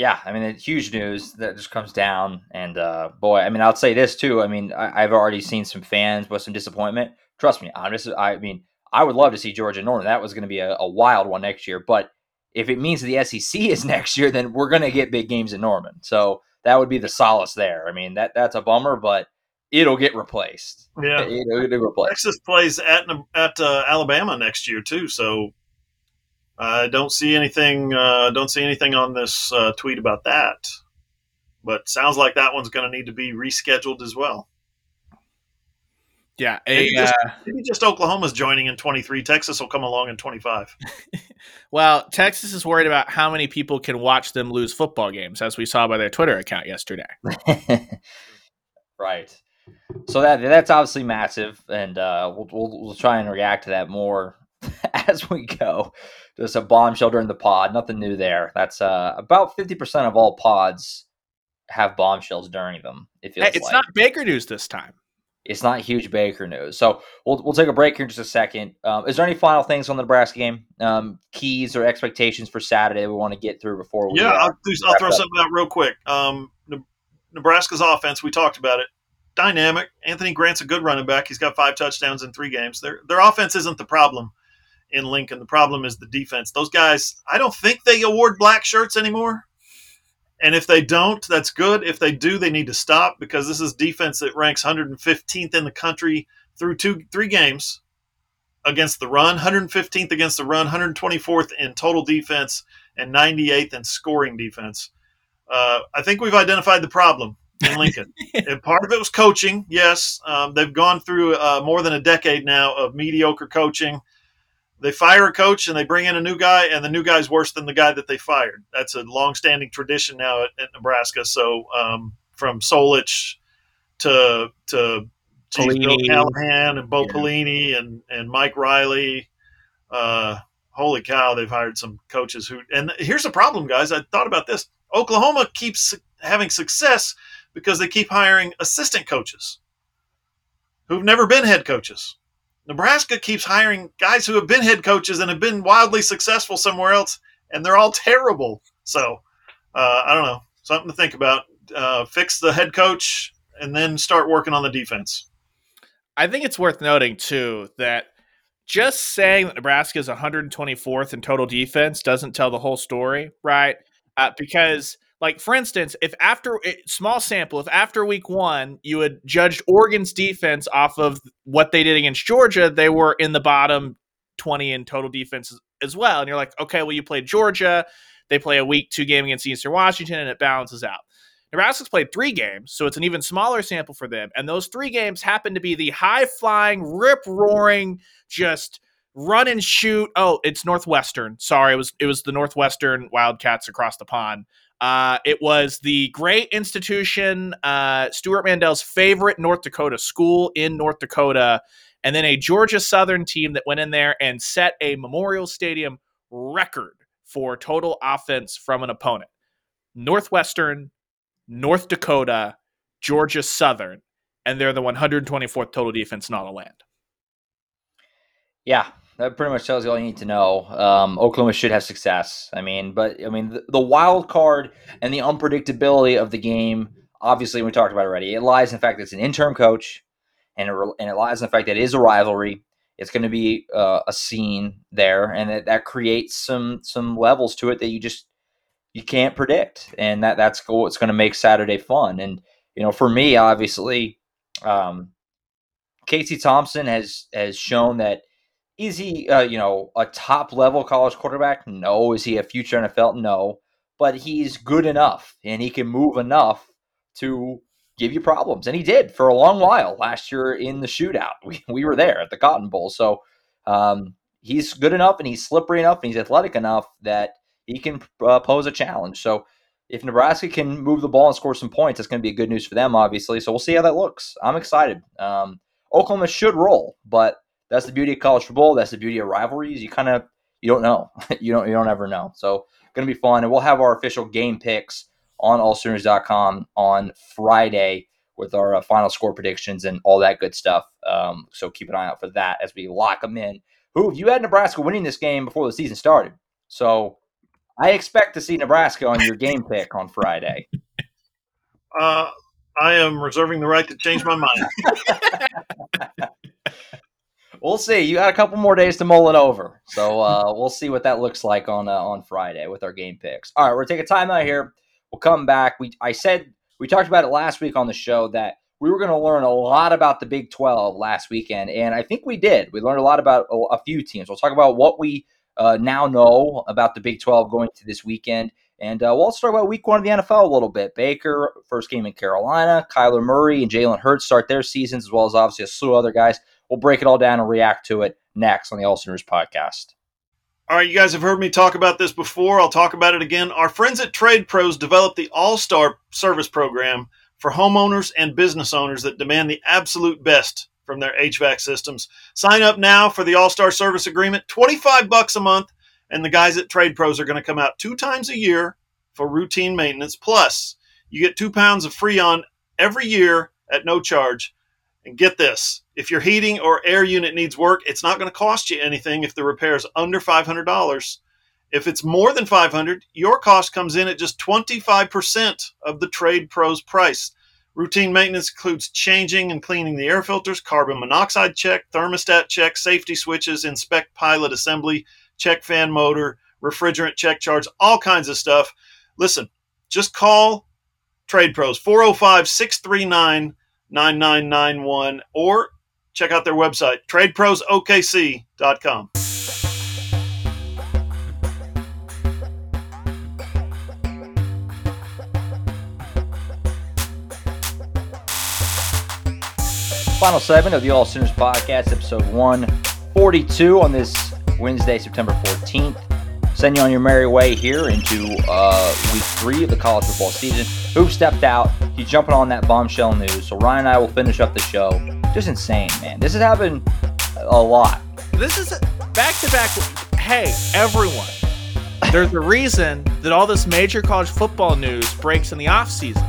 yeah, I mean, it's huge news that just comes down. And uh, boy, I mean, I'll say this too. I mean, I, have already seen some fans with some disappointment. Trust me, I'm just, I mean, I would love to see Georgia Northern. That was going to be a, a, wild one next year. But if it means the SEC *laughs* is next year, then we're going to get big games in Norman. So that would be the solace there. I mean, that that's a bummer, but it'll get replaced. Yeah, it'll, it'll replaced. Texas plays at at uh, Alabama next year too. So I don't see anything. Uh, don't see anything on this uh, tweet about that. But sounds like that one's going to need to be rescheduled as well. Yeah, a, maybe, just, uh, maybe just Oklahoma's joining in 23. Texas will come along in 25. *laughs* well, Texas is worried about how many people can watch them lose football games, as we saw by their Twitter account yesterday. *laughs* right. So that that's obviously massive, and uh, we'll, we'll, we'll try and react to that more *laughs* as we go. Just a bombshell during the pod. Nothing new there. That's uh, about 50% of all pods have bombshells during them. It feels hey, it's like. not Baker news this time. It's not huge Baker news. So we'll, we'll take a break here in just a second. Um, is there any final things on the Nebraska game? Um, keys or expectations for Saturday we want to get through before we. Yeah, uh, I'll, do, I'll throw up. something out real quick. Um, Nebraska's offense, we talked about it. Dynamic. Anthony Grant's a good running back. He's got five touchdowns in three games. Their their offense isn't the problem in Lincoln. The problem is the defense. Those guys, I don't think they award black shirts anymore. And if they don't, that's good. If they do, they need to stop because this is defense that ranks 115th in the country through two, three games against the run, 115th against the run, 124th in total defense, and 98th in scoring defense. Uh, I think we've identified the problem in Lincoln. *laughs* and part of it was coaching. Yes, um, they've gone through uh, more than a decade now of mediocre coaching they fire a coach and they bring in a new guy, and the new guy's worse than the guy that they fired. That's a long-standing tradition now at, at Nebraska. So um, from Solich to to geez, Bill Callahan and Bo yeah. Pelini and and Mike Riley. Uh, holy cow, they've hired some coaches who. And here's the problem, guys. I thought about this. Oklahoma keeps having success because they keep hiring assistant coaches who've never been head coaches. Nebraska keeps hiring guys who have been head coaches and have been wildly successful somewhere else, and they're all terrible. So uh, I don't know, something to think about. Uh, fix the head coach and then start working on the defense. I think it's worth noting too that just saying that Nebraska is 124th in total defense doesn't tell the whole story, right? Uh, because like for instance, if after eh, small sample, if after week one you had judged Oregon's defense off of what they did against Georgia, they were in the bottom 20 in total defense as well. And you're like, okay, well, you played Georgia, they play a week two game against Eastern Washington, and it balances out. Nebraska's played three games, so it's an even smaller sample for them. And those three games happen to be the high flying, rip roaring, just run and shoot. Oh, it's Northwestern. Sorry, it was it was the Northwestern Wildcats across the pond. Uh, it was the great institution, uh, Stewart Mandel's favorite North Dakota school in North Dakota, and then a Georgia Southern team that went in there and set a Memorial Stadium record for total offense from an opponent. Northwestern, North Dakota, Georgia Southern, and they're the 124th total defense in all the land. Yeah, that pretty much tells you all you need to know. Um, Oklahoma should have success. I mean, but I mean, the, the, wild card and the unpredictability of the game. Obviously, we talked about already. It lies in the fact that it's an interim coach, and it, and it lies in the fact that it is a rivalry. It's going to be uh, a scene there, and that, that creates some some levels to it that you just you can't predict, and that that's what's going to make Saturday fun. And you know, for me, obviously, um, Casey Thompson has has shown that is he, uh, you know, a top level college quarterback? No. Is he a future NFL? No. But he's good enough and he can move enough to give you problems. And he did for a long while last year in the shootout. *laughs* We, we were there at the Cotton Bowl. So um, he's good enough and he's slippery enough and he's athletic enough that he can uh, pose a challenge. So if Nebraska can move the ball and score some points, that's going to be good news for them, obviously. So we'll see how that looks. I'm excited. Um, Oklahoma should roll, but that's the beauty of college football. That's the beauty of rivalries. You kind of you don't know. *laughs* you don't you don't ever know. So going to be fun, and we'll have our official game picks on allsooners.com on Friday with our uh, final score predictions and all that good stuff. Um, so keep an eye out for that as we lock them in. Who you had Nebraska winning this game before the season started, so I expect to see Nebraska on your game pick on Friday. Uh, I am reserving the right to change my mind. *laughs* we'll see. You got a couple more days to mull it over, so uh, *laughs* we'll see what that looks like on uh, on Friday with our game picks. All right, we're gonna take a timeout here. We'll come back. We I said we talked about it last week on the show that we were going to learn a lot about the Big 12 last weekend, and I think we did. We learned a lot about a, a few teams. We'll talk about what we uh, now know about the Big 12 going to this weekend. And uh, we'll also talk about week one of the NFL a little bit. Baker, first game in Carolina. Kyler Murray and Jalen Hurts start their seasons, as well as obviously a slew of other guys. We'll break it all down and react to it next on the All podcast. All right, you guys have heard me talk about this before. I'll talk about it again. Our friends at Trade Pros developed the All Star Service Program for homeowners and business owners that demand the absolute best from their HVAC systems. Sign up now for the All Star Service Agreement, 25 bucks a month, and the guys at Trade Pros are going to come out two times a year for routine maintenance. Plus, you get two pounds of Freon every year at no charge. And get this if your heating or air unit needs work, it's not going to cost you anything if the repair is under $500. If it's more than 500, your cost comes in at just 25% of the trade pro's price. Routine maintenance includes changing and cleaning the air filters, carbon monoxide check, thermostat check, safety switches, inspect pilot assembly, check fan motor, refrigerant check charge, all kinds of stuff. Listen, just call Trade Pros 405 639 9991 or check out their website, tradeprosokc.com. Final segment of the All Sooners podcast, episode 142 on this Wednesday, September 14th. Send you on your merry way here into uh, week three of the college football season. Who stepped out? He's jumping on that bombshell news. So Ryan and I will finish up the show. Just insane, man. This has happened a lot. This is back to back. Hey, everyone. There's a reason that all this major college football news breaks in the off season,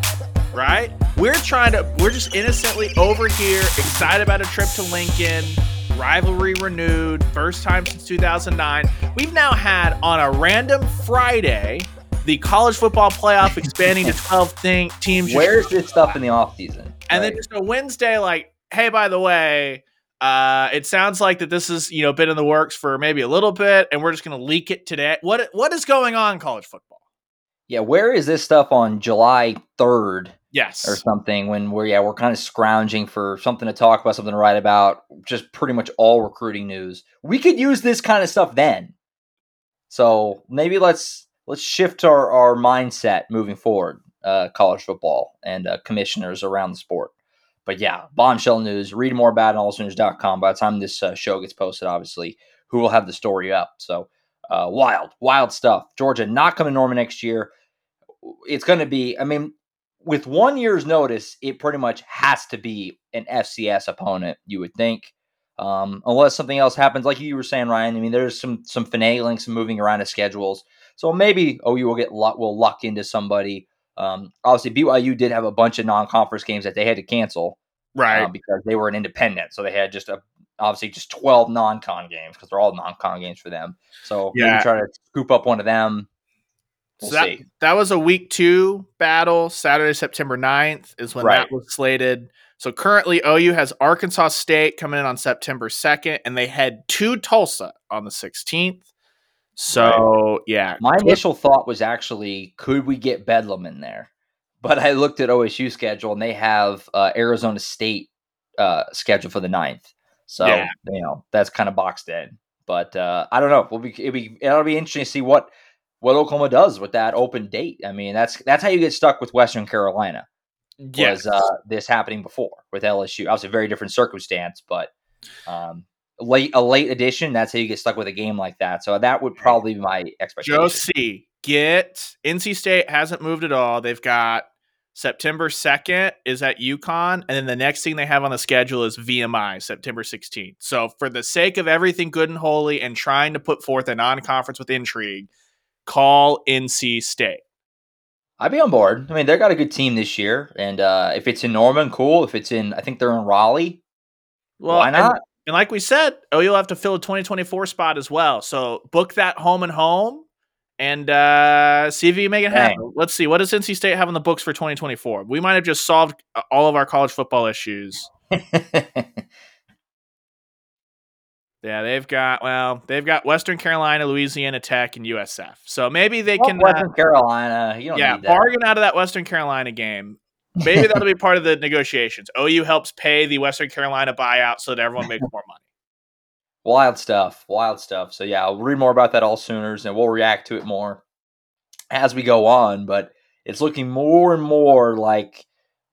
right? We're trying to, we're just innocently over here, excited about a trip to Lincoln, rivalry renewed, first time since 2009. We've now had on a random Friday the college football playoff expanding to *laughs* 12 th- teams. Where's this stuff in the offseason? And right. then just a Wednesday, like, hey, by the way, uh, it sounds like that this is you know been in the works for maybe a little bit, and we're just going to leak it today. What what is going on college football? Yeah, where is this stuff on July 3rd? yes or something when we're yeah we're kind of scrounging for something to talk about something to write about just pretty much all recruiting news we could use this kind of stuff then so maybe let's let's shift our, our mindset moving forward uh, college football and uh, commissioners around the sport but yeah bombshell news read more about it allsooners.com by the time this uh, show gets posted obviously who will have the story up. So uh, wild, wild stuff. Georgia not coming to Norman next year. It's going to be. I mean, with one year's notice, it pretty much has to be an FCS opponent. You would think, um, unless something else happens, like you were saying, Ryan. I mean, there's some some finagling, some moving around of schedules. So maybe OU will get luck, will luck into somebody. Um, obviously, BYU did have a bunch of non-conference games that they had to cancel, right? Uh, because they were an independent, so they had just a obviously just 12 non-con games because they're all non-con games for them. So yeah. maybe try to scoop up one of them. We'll so that, see. that was a week two battle. Saturday, September 9th is when right. that was slated. So currently OU has Arkansas State coming in on September 2nd, and they head to Tulsa on the 16th. So right. yeah. My initial thought was actually, could we get Bedlam in there? But I looked at OSU schedule and they have uh, Arizona State uh, scheduled for the 9th. So yeah. you know that's kind of boxed in. But uh, I don't know. We'll be, it'll be it'll be interesting to see what what Oklahoma does with that open date. I mean, that's that's how you get stuck with Western Carolina. Yes. Was uh, this happening before with LSU? Obviously, a very different circumstance, but um, late a late addition. That's how you get stuck with a game like that. So that would probably be my expectation. Joe C. Get NC State hasn't moved at all. They've got September 2nd is at UConn. And then the next thing they have on the schedule is VMI, September 16th. So, for the sake of everything good and holy and trying to put forth a non conference with intrigue, call NC State. I'd be on board. I mean, they got a good team this year. And uh, if it's in Norman, cool. If it's in, I think they're in Raleigh. Well, why not? And, like we said, oh, you'll have to fill a 2024 spot as well. So, book that home and home and uh, see if you make it happen. Dang. Let's see. What does NC State have in the books for 2024? We might have just solved uh, all of our college football issues. *laughs* yeah, they've got well, they've got Western Carolina, Louisiana Tech, and USF. So maybe they well, can Western uh, Carolina. yeah, bargain out of that Western Carolina game. Maybe *laughs* that'll be part of the negotiations. OU helps pay the Western Carolina buyout so that everyone makes more money. Wild stuff, wild stuff. So yeah, I'll read more about that all Sooners, and we'll react to it more as we go on. But it's looking more and more like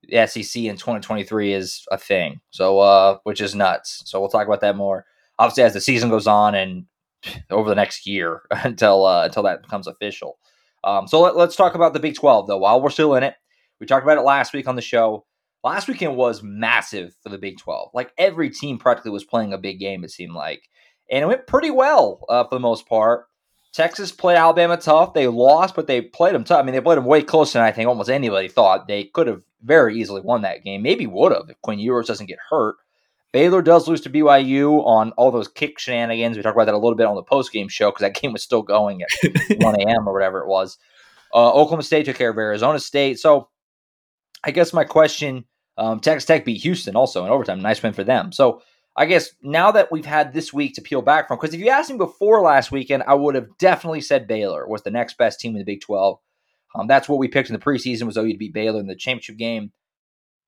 the SEC in 2023 is a thing. So, uh, which is nuts. So we'll talk about that more. Obviously, as the season goes on and *laughs* over the next year *laughs* until uh, until that becomes official. Um, so let, let's talk about the Big 12 though. While we're still in it, we talked about it last week on the show. Last weekend was massive for the Big 12. Like every team practically was playing a big game, it seemed like. And it went pretty well uh, for the most part. Texas played Alabama tough. They lost, but they played them tough. I mean, they played them way closer than I think almost anybody thought. They could have very easily won that game. Maybe would have if Quinn Ewers doesn't get hurt. Baylor does lose to BYU on all those kick shenanigans. We talked about that a little bit on the post game show because that *laughs* game was still going at *laughs* 1 a.m. or whatever it was. Uh, Oklahoma State took care of Arizona State. So I guess my question um, Texas Tech beat Houston also in overtime. Nice win for them. So I guess now that we've had this week to peel back from, because if you asked me before last weekend, I would have definitely said Baylor was the next best team in the Big 12. Um, that's what we picked in the preseason was OU to beat Baylor in the championship game.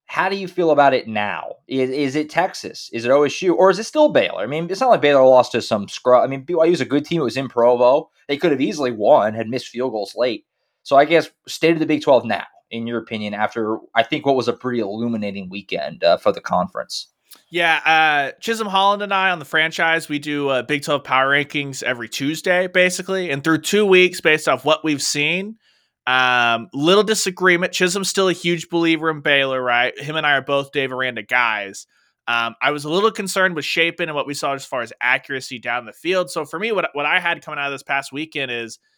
How do you feel about it now? Is, is it Texas? Is it OSU? Or is it still Baylor? I mean, it's not like Baylor lost to some scrub. I mean, BYU was a good team. It was in Provo. They could have easily won, had missed field goals late. So I guess state of the Big 12 now in your opinion, after I think what was a pretty illuminating weekend uh, for the conference? Yeah, uh, Chisholm Holland and I on the franchise, we do uh, Big 12 power rankings every Tuesday, basically. And through two weeks, based off what we've seen, um, little disagreement. Chisholm's still a huge believer in Baylor, right? Him and I are both Dave Aranda guys. Um, I was a little concerned with Shapen and what we saw as far as accuracy down the field. So for me, what, what I had coming out of this past weekend is –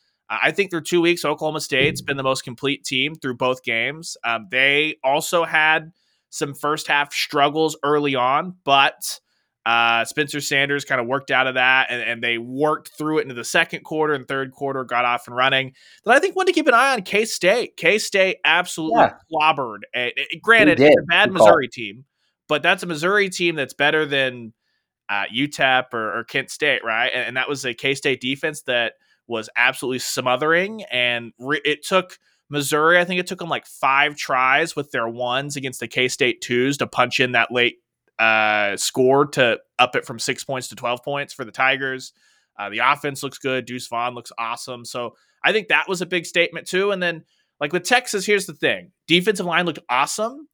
I think through two weeks, Oklahoma State's been the most complete team through both games. Um, they also had some first half struggles early on, but uh, Spencer Sanders kind of worked out of that and, and, they worked through it into the second quarter and third quarter, got off and running. But I think one to keep an eye on K State. K State absolutely yeah. clobbered. A, a, granted, it's a bad Missouri team, but that's a Missouri team that's better than uh, UTEP or, or, Kent State, right? And, and that was a K State defense that was absolutely smothering, and re- it took Missouri. I think it took them like five tries with their ones against the K State twos to punch in that late uh, score to up it from six points to twelve points for the Tigers. Uh, the offense looks good. Deuce Vaughn looks awesome. So I think that was a big statement too. And then like with Texas, here's the thing: defensive line looked awesome.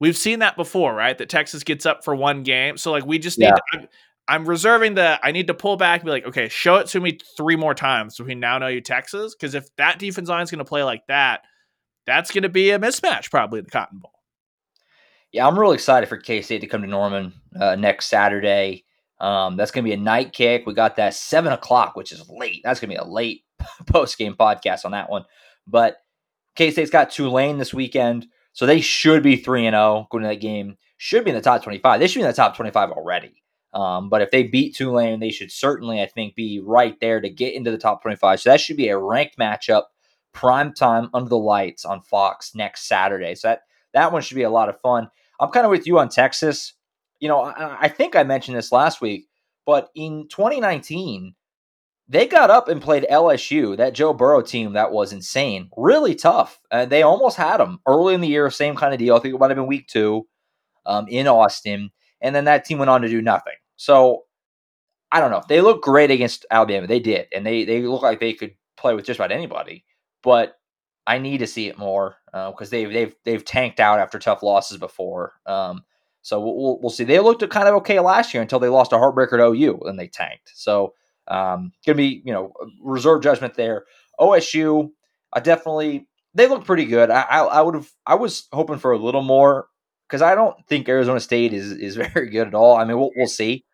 We've seen that before, right? That Texas gets up for one game. So like we just need. Yeah. To, I'm reserving the I need to pull back and be like, okay, show it to me three more times between now and OU Texas. Because if that defense line is going to play like that, that's going to be a mismatch probably in the Cotton Bowl. Yeah, I'm really excited for K State to come to Norman uh, next Saturday. Um, that's going to be a night kick. We got that seven o'clock, which is late. That's going to be a late *laughs* post game podcast on that one. But K State's got Tulane this weekend, so they should be three and zero oh going to that game. Should be in the top twenty five. They should be in the top twenty five already. Um, but if they beat Tulane, they should certainly, I think, be right there to get into the top twenty five. So that should be a ranked matchup, prime time under the lights on Fox next Saturday. So that that one should be a lot of fun. I'm kind of with you on Texas. You know, I, I think I mentioned this last week, but in 2019, they got up and played LSU, that Joe Burrow team that was insane, really tough. And they almost had them early in the year, same kind of deal. I think it might have been week two um, in Austin. And then that team went on to do nothing. So I don't know. They look great against Alabama. They did. And they, they look like they could play with just about anybody. But I need to see it more because uh, they've they've they've tanked out after tough losses before. Um, so we'll, we'll see. They looked kind of okay last year until they lost a heartbreaker to OU and they tanked. So um, gonna be you know reserve judgment there. OSU, I definitely they look pretty good. I I, I would have I was hoping for a little more because I don't think Arizona State is is *laughs* very good at all. I mean we'll we'll see.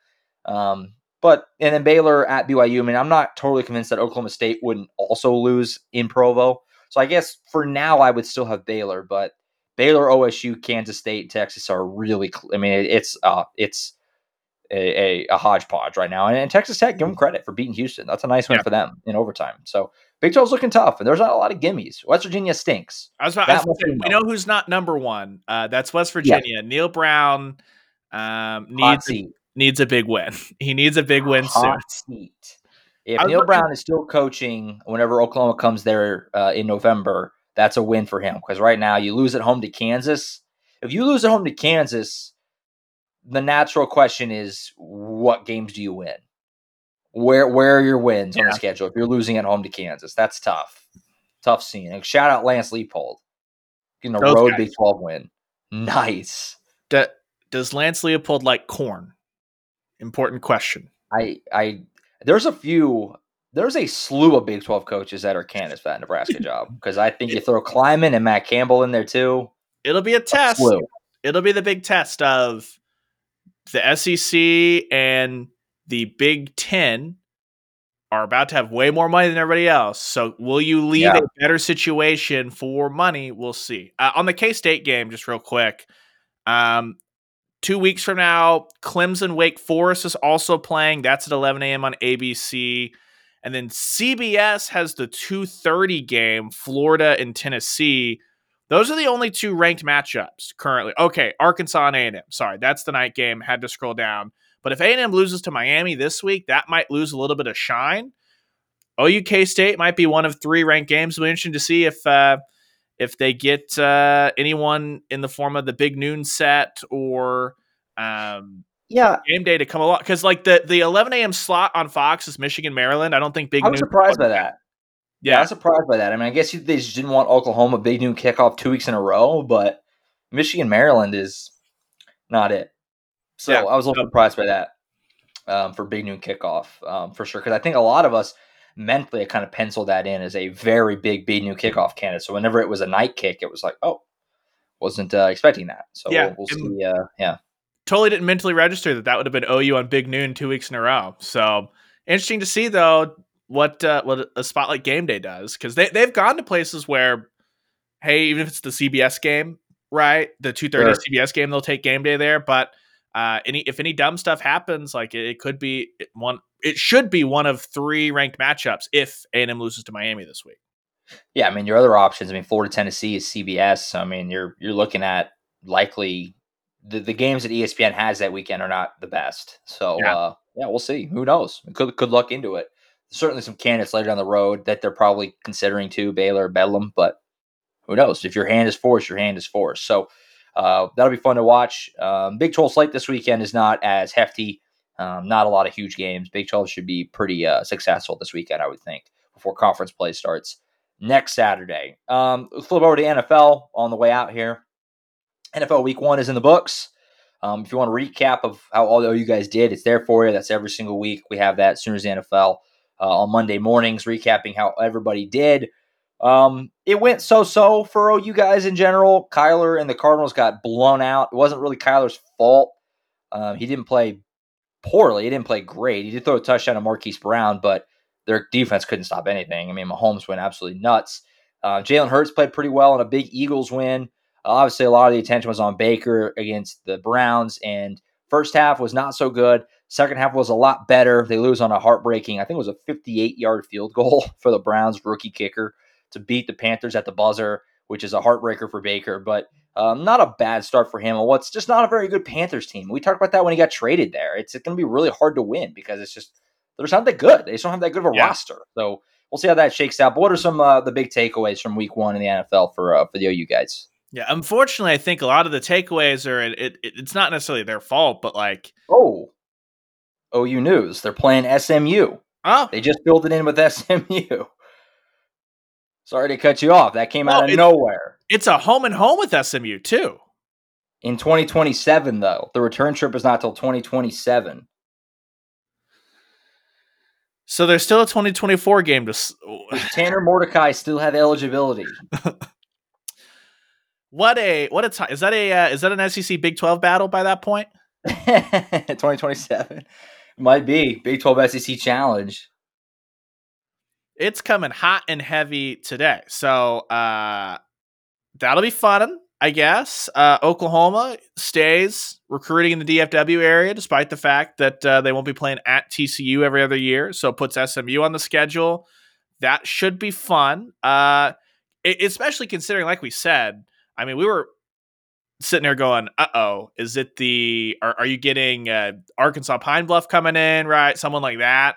Um, but and then Baylor at BYU. I mean I'm not totally convinced that Oklahoma State wouldn't also lose in Provo. So I guess for now I would still have Baylor, but Baylor, OSU, Kansas State, Texas are really. I mean, it's uh, it's a, a, a hodgepodge right now, and, and, Texas Tech give them credit for beating Houston. That's a nice win yeah. for them in overtime. So Big 12's looking tough, and there's not a lot of gimmies. West Virginia stinks. I was about, I was say, we know who's not number one. Uh, that's West Virginia. Yeah. Neal Brown um, needs a, needs a big win. *laughs* He needs a big win Hot soon. Seat. If Neal looking- Brown is still coaching whenever Oklahoma comes there uh, in November, that's a win for him. Because right now you lose at home to Kansas. If you lose at home to Kansas, the natural question is, what games do you win? Where where are your wins yeah. on the schedule? If you're losing at home to Kansas, that's tough. Tough scene. Shout out Lance Leipold. getting a Those road guys. Big Twelve win. Nice. Do, does Lance Leipold like corn? Important question. I I there's a few there's a slew of Big 12 coaches that are candidates for that Nebraska *laughs* job because I think you throw Klieman and Matt Campbell in there too. It'll be a test. A It'll be the big test of the SEC and the Big 10 are about to have way more money than everybody else. So will you leave yeah. a better situation for money? We'll see. Uh, on the K State game, just real quick. Um, two weeks from now, Clemson Wake Forest is also playing. That's at 11 a.m. on ABC. And then CBS has the 2:30 game, Florida and Tennessee. Those are the only two ranked matchups currently. Okay, Arkansas and A&M. Sorry, that's the night game. Had to scroll down. But if A&M loses to Miami this week, that might lose a little bit of shine. OUK State might be one of three ranked games. It'll be interesting to see if uh, if they get uh, anyone in the form of the big noon set or um, yeah game day to come along because like the the 11 a.m. slot on Fox is Michigan Maryland. I don't think big. I was surprised by that. Yeah. yeah, I'm surprised by that. I mean, I guess they just didn't want Oklahoma big noon kickoff two weeks in a row, but Michigan Maryland is not it. So yeah. I was a little surprised by that um, for big noon kickoff um, for sure because I think a lot of us mentally I kind of penciled that in as a very big big noon kickoff candidate. So whenever it was a night kick, it was like, oh, wasn't uh, expecting that. So yeah, we'll, we'll see. Uh, yeah, totally didn't mentally register that that would have been OU on Big Noon two weeks in a row. So interesting to see though what uh, what a spotlight game day does because they they've gone to places where hey even if it's the CBS game right the two thirty sure. CBS game they'll take game day there but uh, any if any dumb stuff happens like it, it could be one it should be one of three ranked matchups if A and M loses to Miami this week. Yeah, I mean your other options. I mean Florida Tennessee is CBS. So, I mean you're you're looking at likely the, the games that ESPN has that weekend are not the best. So yeah. Uh, yeah, we'll see. Who knows? Could could luck into it. Certainly some candidates later down the road that they're probably considering too, Baylor, Bedlam, but who knows? If your hand is forced, your hand is forced. So uh, that'll be fun to watch. Um, Big 12 slate this weekend is not as hefty. Um, not a lot of huge games. Big 12 should be pretty uh, successful this weekend, I would think, before conference play starts next Saturday. Um, flip over to NFL on the way out here. NFL Week One is in the books. Um, if you want a recap of how all you guys did, it's there for you. That's every single week. We have that as soon as the NFL uh, on Monday mornings, recapping how everybody did. Um, it went so-so for OU guys in general. Kyler and the Cardinals got blown out. It wasn't really Kyler's fault. Um, he didn't play poorly. He didn't play great. He did throw a touchdown to Marquise Brown, but their defense couldn't stop anything. I mean, Mahomes went absolutely nuts. Uh, Jalen Hurts played pretty well in a big Eagles win. Uh, obviously, a lot of the attention was on Baker against the Browns, and first half was not so good. Second half was a lot better. They lose on a heartbreaking, I think it was a 58 yard field goal *laughs* for the Browns rookie kicker to beat the Panthers at the buzzer, which is a heartbreaker for Baker. But um, not a bad start for him. what's just not a very good Panthers team. We talked about that when he got traded there. It's, it's going to be really hard to win because it's just they're not that good. They just don't have that good of a yeah. roster. So we'll see how that shakes out. But what are some uh, the big takeaways from Week One in the NFL for uh, for the OU guys? Yeah, unfortunately, I think a lot of the takeaways are it, it, it's not necessarily their fault, but like oh, OU news they're playing SMU. Oh, they just filled it in with SMU. Sorry to cut you off. That came out of it, nowhere. It's a home and home with SMU too. In 2027, though, the return trip is not till 2027. So there's still a 2024 game to. Tanner Mordecai still have eligibility? *laughs* what a what a time! Is that a uh, is that an SEC Big 12 battle by that point? *laughs* 2027 might be Big 12 SEC challenge it's coming hot and heavy today. So uh, that'll be fun, I guess. Uh, Oklahoma stays recruiting in the DFW area, despite the fact that uh, they won't be playing at TCU every other year. So it puts SMU on the schedule. That should be fun. Uh, especially considering, like we said, I mean, we were sitting there going, "Uh oh, is it the? Are, are you getting uh, Arkansas Pine Bluff coming in? Right, someone like that."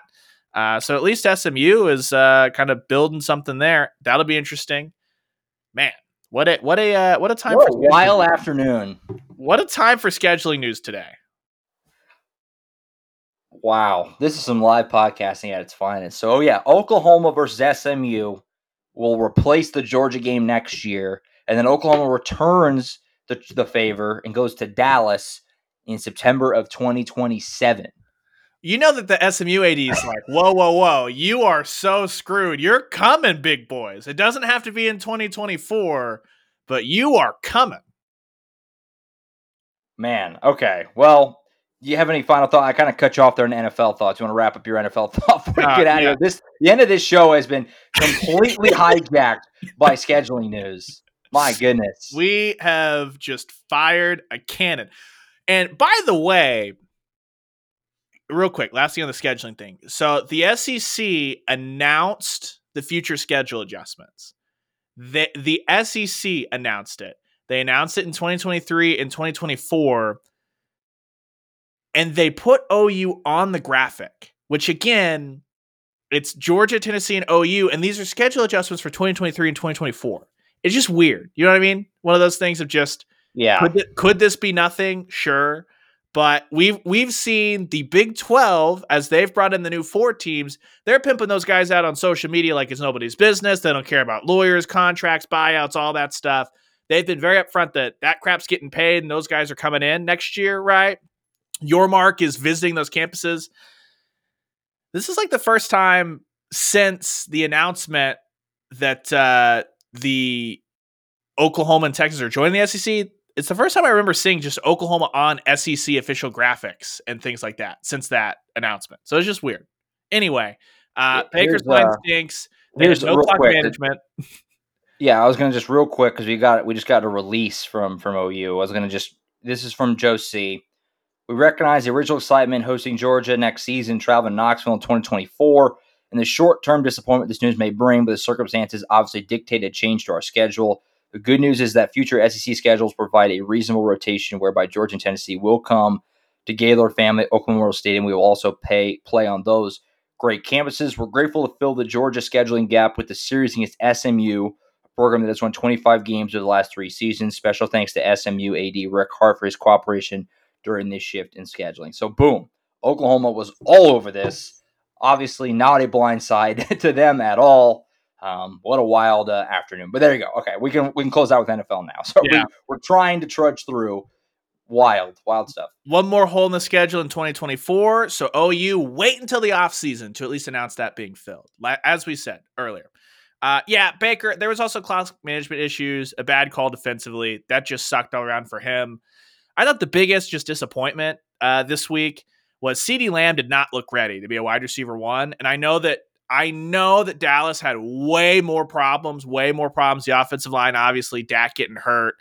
Uh, so at least SMU is uh, kind of building something there. That'll be interesting. Man, what a what a uh, what a time what for a wild afternoon. What a time for scheduling news today. Wow, this is some live podcasting at its finest. So, oh yeah, Oklahoma versus SMU will replace the Georgia game next year, and then Oklahoma returns the, the favor and goes to Dallas in September of 2027 you know that the SMU AD is like, *laughs* whoa, whoa, whoa, you are so screwed. You're coming, big boys. It doesn't have to be in 2024, but you are coming. Man, okay. Well, do you have any final thought? I kind of cut you off there in NFL thoughts. You want to wrap up your NFL *laughs* thought before we uh, get out yeah. of here? This the end of this show has been completely hijacked by scheduling news. My goodness. We have just fired a cannon. And by the way, real quick, last thing on the scheduling thing. So the SEC announced the future schedule adjustments. The the SEC announced it. They announced it in 2023 and 2024 and they put OU on the graphic, which again, it's Georgia, Tennessee and OU and these are schedule adjustments for 2023 and 2024. It's just weird. You know what I mean? One of those things of just yeah. Could, th- could this be nothing? Sure. But we've we've seen the Big 12 as they've brought in the new four teams, they're pimping those guys out on social media like it's nobody's business. They don't care about lawyers, contracts, buyouts, all that stuff. They've been very upfront that that crap's getting paid and those guys are coming in next year, right? Yormark is visiting those campuses. This is like the first time since the announcement that uh, the Oklahoma and Texas are joining the SEC it's the first time I remember seeing just Oklahoma on SEC official graphics and things like that since that announcement. So it's just weird. Anyway, uh, Baker's line uh, stinks. There's no clock quick. management. *laughs* Yeah, I was gonna just real quick because we got we just got a release from from OU. I was gonna just this is from Joe C. We recognize the original excitement hosting Georgia next season, traveling Knoxville in 2024, and the short term disappointment this news may bring, but the circumstances obviously dictate a change to our schedule. The good news is that future SEC schedules provide a reasonable rotation whereby Georgia and Tennessee will come to Gaylord Family Oklahoma Memorial Stadium. We will also pay play on those great campuses. We're grateful to fill the Georgia scheduling gap with the series against SMU, a program that has won 25 games over the last three seasons. Special thanks to SMU AD Rick Hart for his cooperation during this shift in scheduling. So, boom, Oklahoma was all over this. Obviously, not a blind side *laughs* to them at all. Um, what a wild uh, afternoon! But there you go. Okay, we can we can close out with NFL now. So yeah. we, are trying to trudge through. wild, wild stuff. One more hole in the schedule in 2024. So OU wait until the offseason to at least announce that being filled. As we said earlier. Uh, yeah, Baker, there was also clock management issues, a bad call defensively. That just sucked all around for him. I thought the biggest just disappointment uh, this week was CeeDee Lamb did not look ready to be a wide receiver one. And I know that I know that Dallas had way more problems, way more problems. The offensive line, obviously, Dak getting hurt.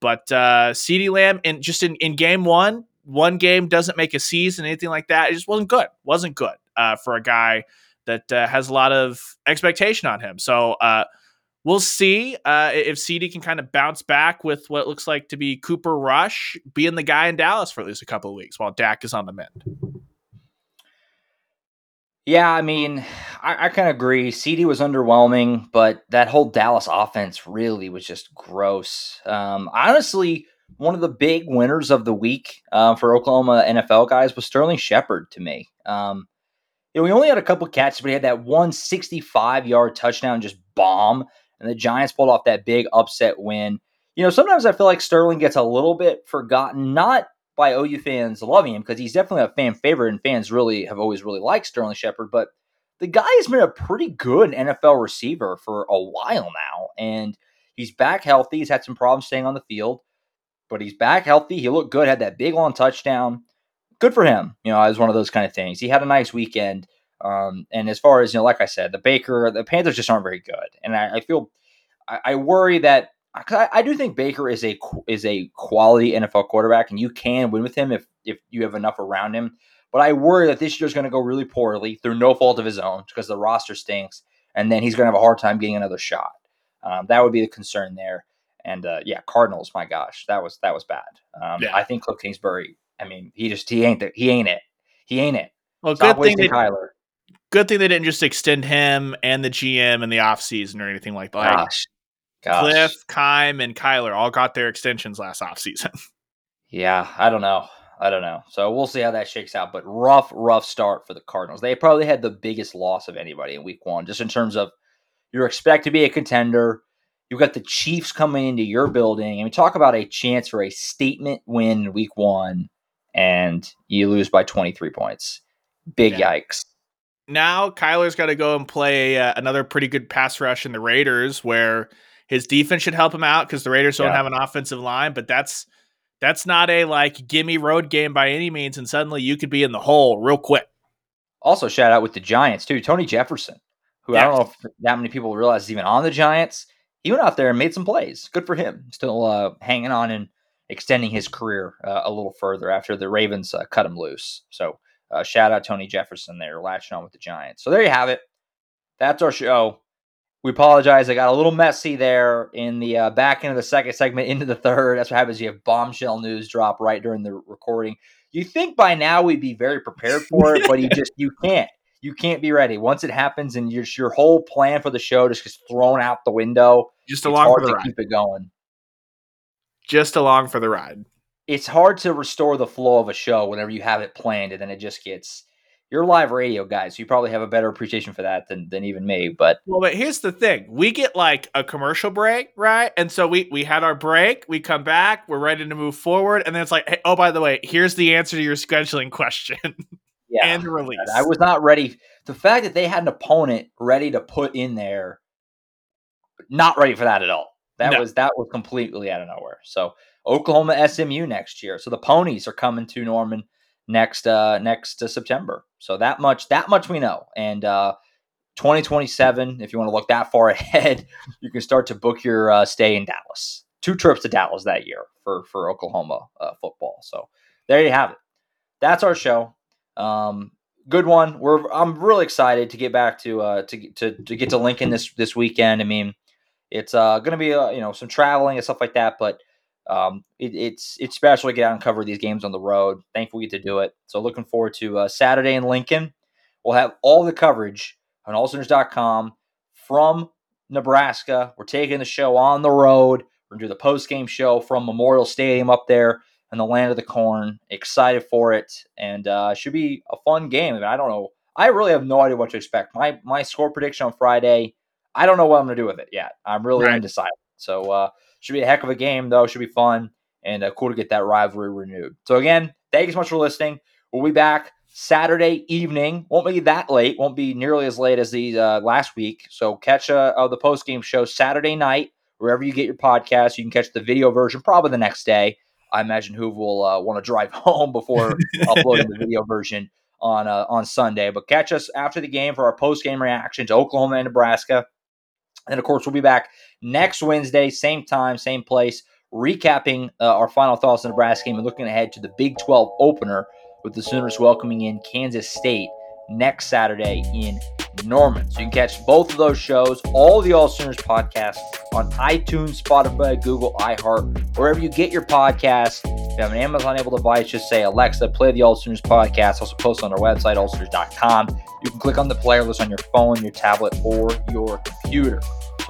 But uh CeeDee Lamb and just in, in game one, one game doesn't make a season, anything like that. It just wasn't good. Wasn't good uh, for a guy that uh, has a lot of expectation on him. So uh, we'll see uh, if CeeDee can kind of bounce back with what looks like to be Cooper Rush being the guy in Dallas for at least a couple of weeks while Dak is on the mend. Yeah, I mean, I, I kind of agree. CeeDee was underwhelming, but that whole Dallas offense really was just gross. Um, honestly, one of the big winners of the week uh, for Oklahoma NFL guys was Sterling Shepard to me. Um, you know, we only had a couple catches, but he had that 165 yard touchdown just bomb, and the Giants pulled off that big upset win. You know, sometimes I feel like Sterling gets a little bit forgotten, not by OU fans loving him because he's definitely a fan favorite, and fans really have always really liked Sterling Shepard. But the guy has been a pretty good NFL receiver for a while now, and he's back healthy. He's had some problems staying on the field, but he's back healthy. He looked good, had that big long touchdown. Good for him. You know, it was one of those kind of things. He had a nice weekend. Um, and as far as, you know, like I said, the Baker, the Panthers just aren't very good. And I, I feel, I, I worry that I, I, do think Baker is a is a quality NFL quarterback, and you can win with him if if you have enough around him. But I worry that this year is going to go really poorly through no fault of his own because the roster stinks, and then he's going to have a hard time getting another shot. Um, that would be the concern there. And uh, yeah, Cardinals, my gosh, that was that was bad. Um, yeah. I think Cliff Kingsbury. I mean, he just he ain't the, he ain't it. He ain't it. Well, Stop good thing they, Kyler. Good thing they didn't just extend him and the GM in the offseason or anything like that. Gosh, Gosh. Cliff, Keim, and Kyler all got their extensions last offseason. *laughs* yeah, I don't know. I don't know. So we'll see how that shakes out. But rough, rough start for the Cardinals. They probably had the biggest loss of anybody in week one, just in terms of you're expected to be a contender. You've got the Chiefs coming into your building, and we talk about a chance for a statement win in week one, and you lose by 23 points. Big yeah. yikes. Now Kyler's got to go and play uh, another pretty good pass rush in the Raiders, where his defense should help him out because the Raiders don't have an offensive line, but that's that's not a like gimme road game by any means, and suddenly you could be in the hole real quick. Also, shout out with the Giants too. Tony Jefferson, who yeah. I don't know if that many people realize is even on the Giants. He went out there and made some plays. Good for him. Still uh, hanging on and extending his career uh, a little further after the Ravens uh, cut him loose. So uh, shout out Tony Jefferson there, latching on with the Giants. So there you have it. That's our show. We apologize. I got a little messy there in the uh, back end of the second segment into the third. That's what happens. You have bombshell news drop right during the recording. You think by now we'd be very prepared for it, but you just you can't. You can't be ready once it happens, and your your whole plan for the show just gets thrown out the window. Just along for the ride. keep it going. Just along for the ride. It's hard to restore the flow of a show whenever you have it planned, and then it just gets you're live radio guys. So you probably have a better appreciation for that than, than even me. But well, but here's the thing: we get like a commercial break, right? And so we we had our break. We come back. We're ready to move forward, and then it's like, hey, oh, by the way, here's the answer to your scheduling question. *laughs* Yeah, and release. I was not ready. The fact that they had an opponent ready to put in there, not ready for that at all. That no. was that was completely out of nowhere. So Oklahoma SMU next year. So the ponies are coming to Norman next uh next uh, September. So that much that much we know. And uh 2027, if you want to look that far *laughs* ahead, you can start to book your uh, stay in Dallas. Two trips to Dallas that year for for Oklahoma uh, football. So there you have it. That's our show. Um, good one. We're I'm really excited to get back to uh to to to get to Lincoln this this weekend. I mean, it's uh going to be uh, you know some traveling and stuff like that, but um, it, it's it's special to get out and cover these games on the road. Thankful we get to do it. So looking forward to uh, Saturday in Lincoln. We'll have all the coverage on allsooners.com from Nebraska. We're taking the show on the road. We're gonna do the post game show from Memorial Stadium up there in the land of the corn. Excited for it, and uh, should be a fun game. I, mean, I don't know. I really have no idea what to expect. My my score prediction on Friday. I don't know what I'm gonna do with it yet. I'm really right. undecided. So uh, should be a heck of a game, though. Should be fun. and uh, cool to get that rivalry renewed. So again, thank you so much for listening. We'll be back Saturday evening. Won't be that late. Won't be nearly as late as the uh, last week. So catch uh, uh, the post game show Saturday night wherever you get your podcast. You can catch the video version probably the next day. I imagine Hoove will uh, want to drive *laughs* home before *laughs* uploading the video version on uh, on Sunday. But catch us after the game for our post game reaction to Oklahoma and Nebraska. And of course, we'll be back next Wednesday, same time, same place, recapping uh, our final thoughts on the Nebraska game and looking ahead to the Big 12 opener with the Sooners welcoming in Kansas State next Saturday in Norman. So you can catch both of those shows, all the All Sooners podcasts on iTunes, Spotify, Google, iHeart, wherever you get your podcasts. If you have an Amazon able device, just say Alexa, play the All Sooners podcast. Also post on our website, allsooners.com. You can click on the player list on your phone, your tablet, or your computer.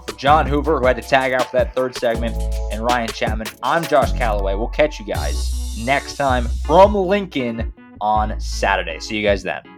For John Hoover, who had to tag out for that third segment, and Ryan Chapman, I'm Josh Callaway. We'll catch you guys next time from Lincoln on Saturday. See you guys then.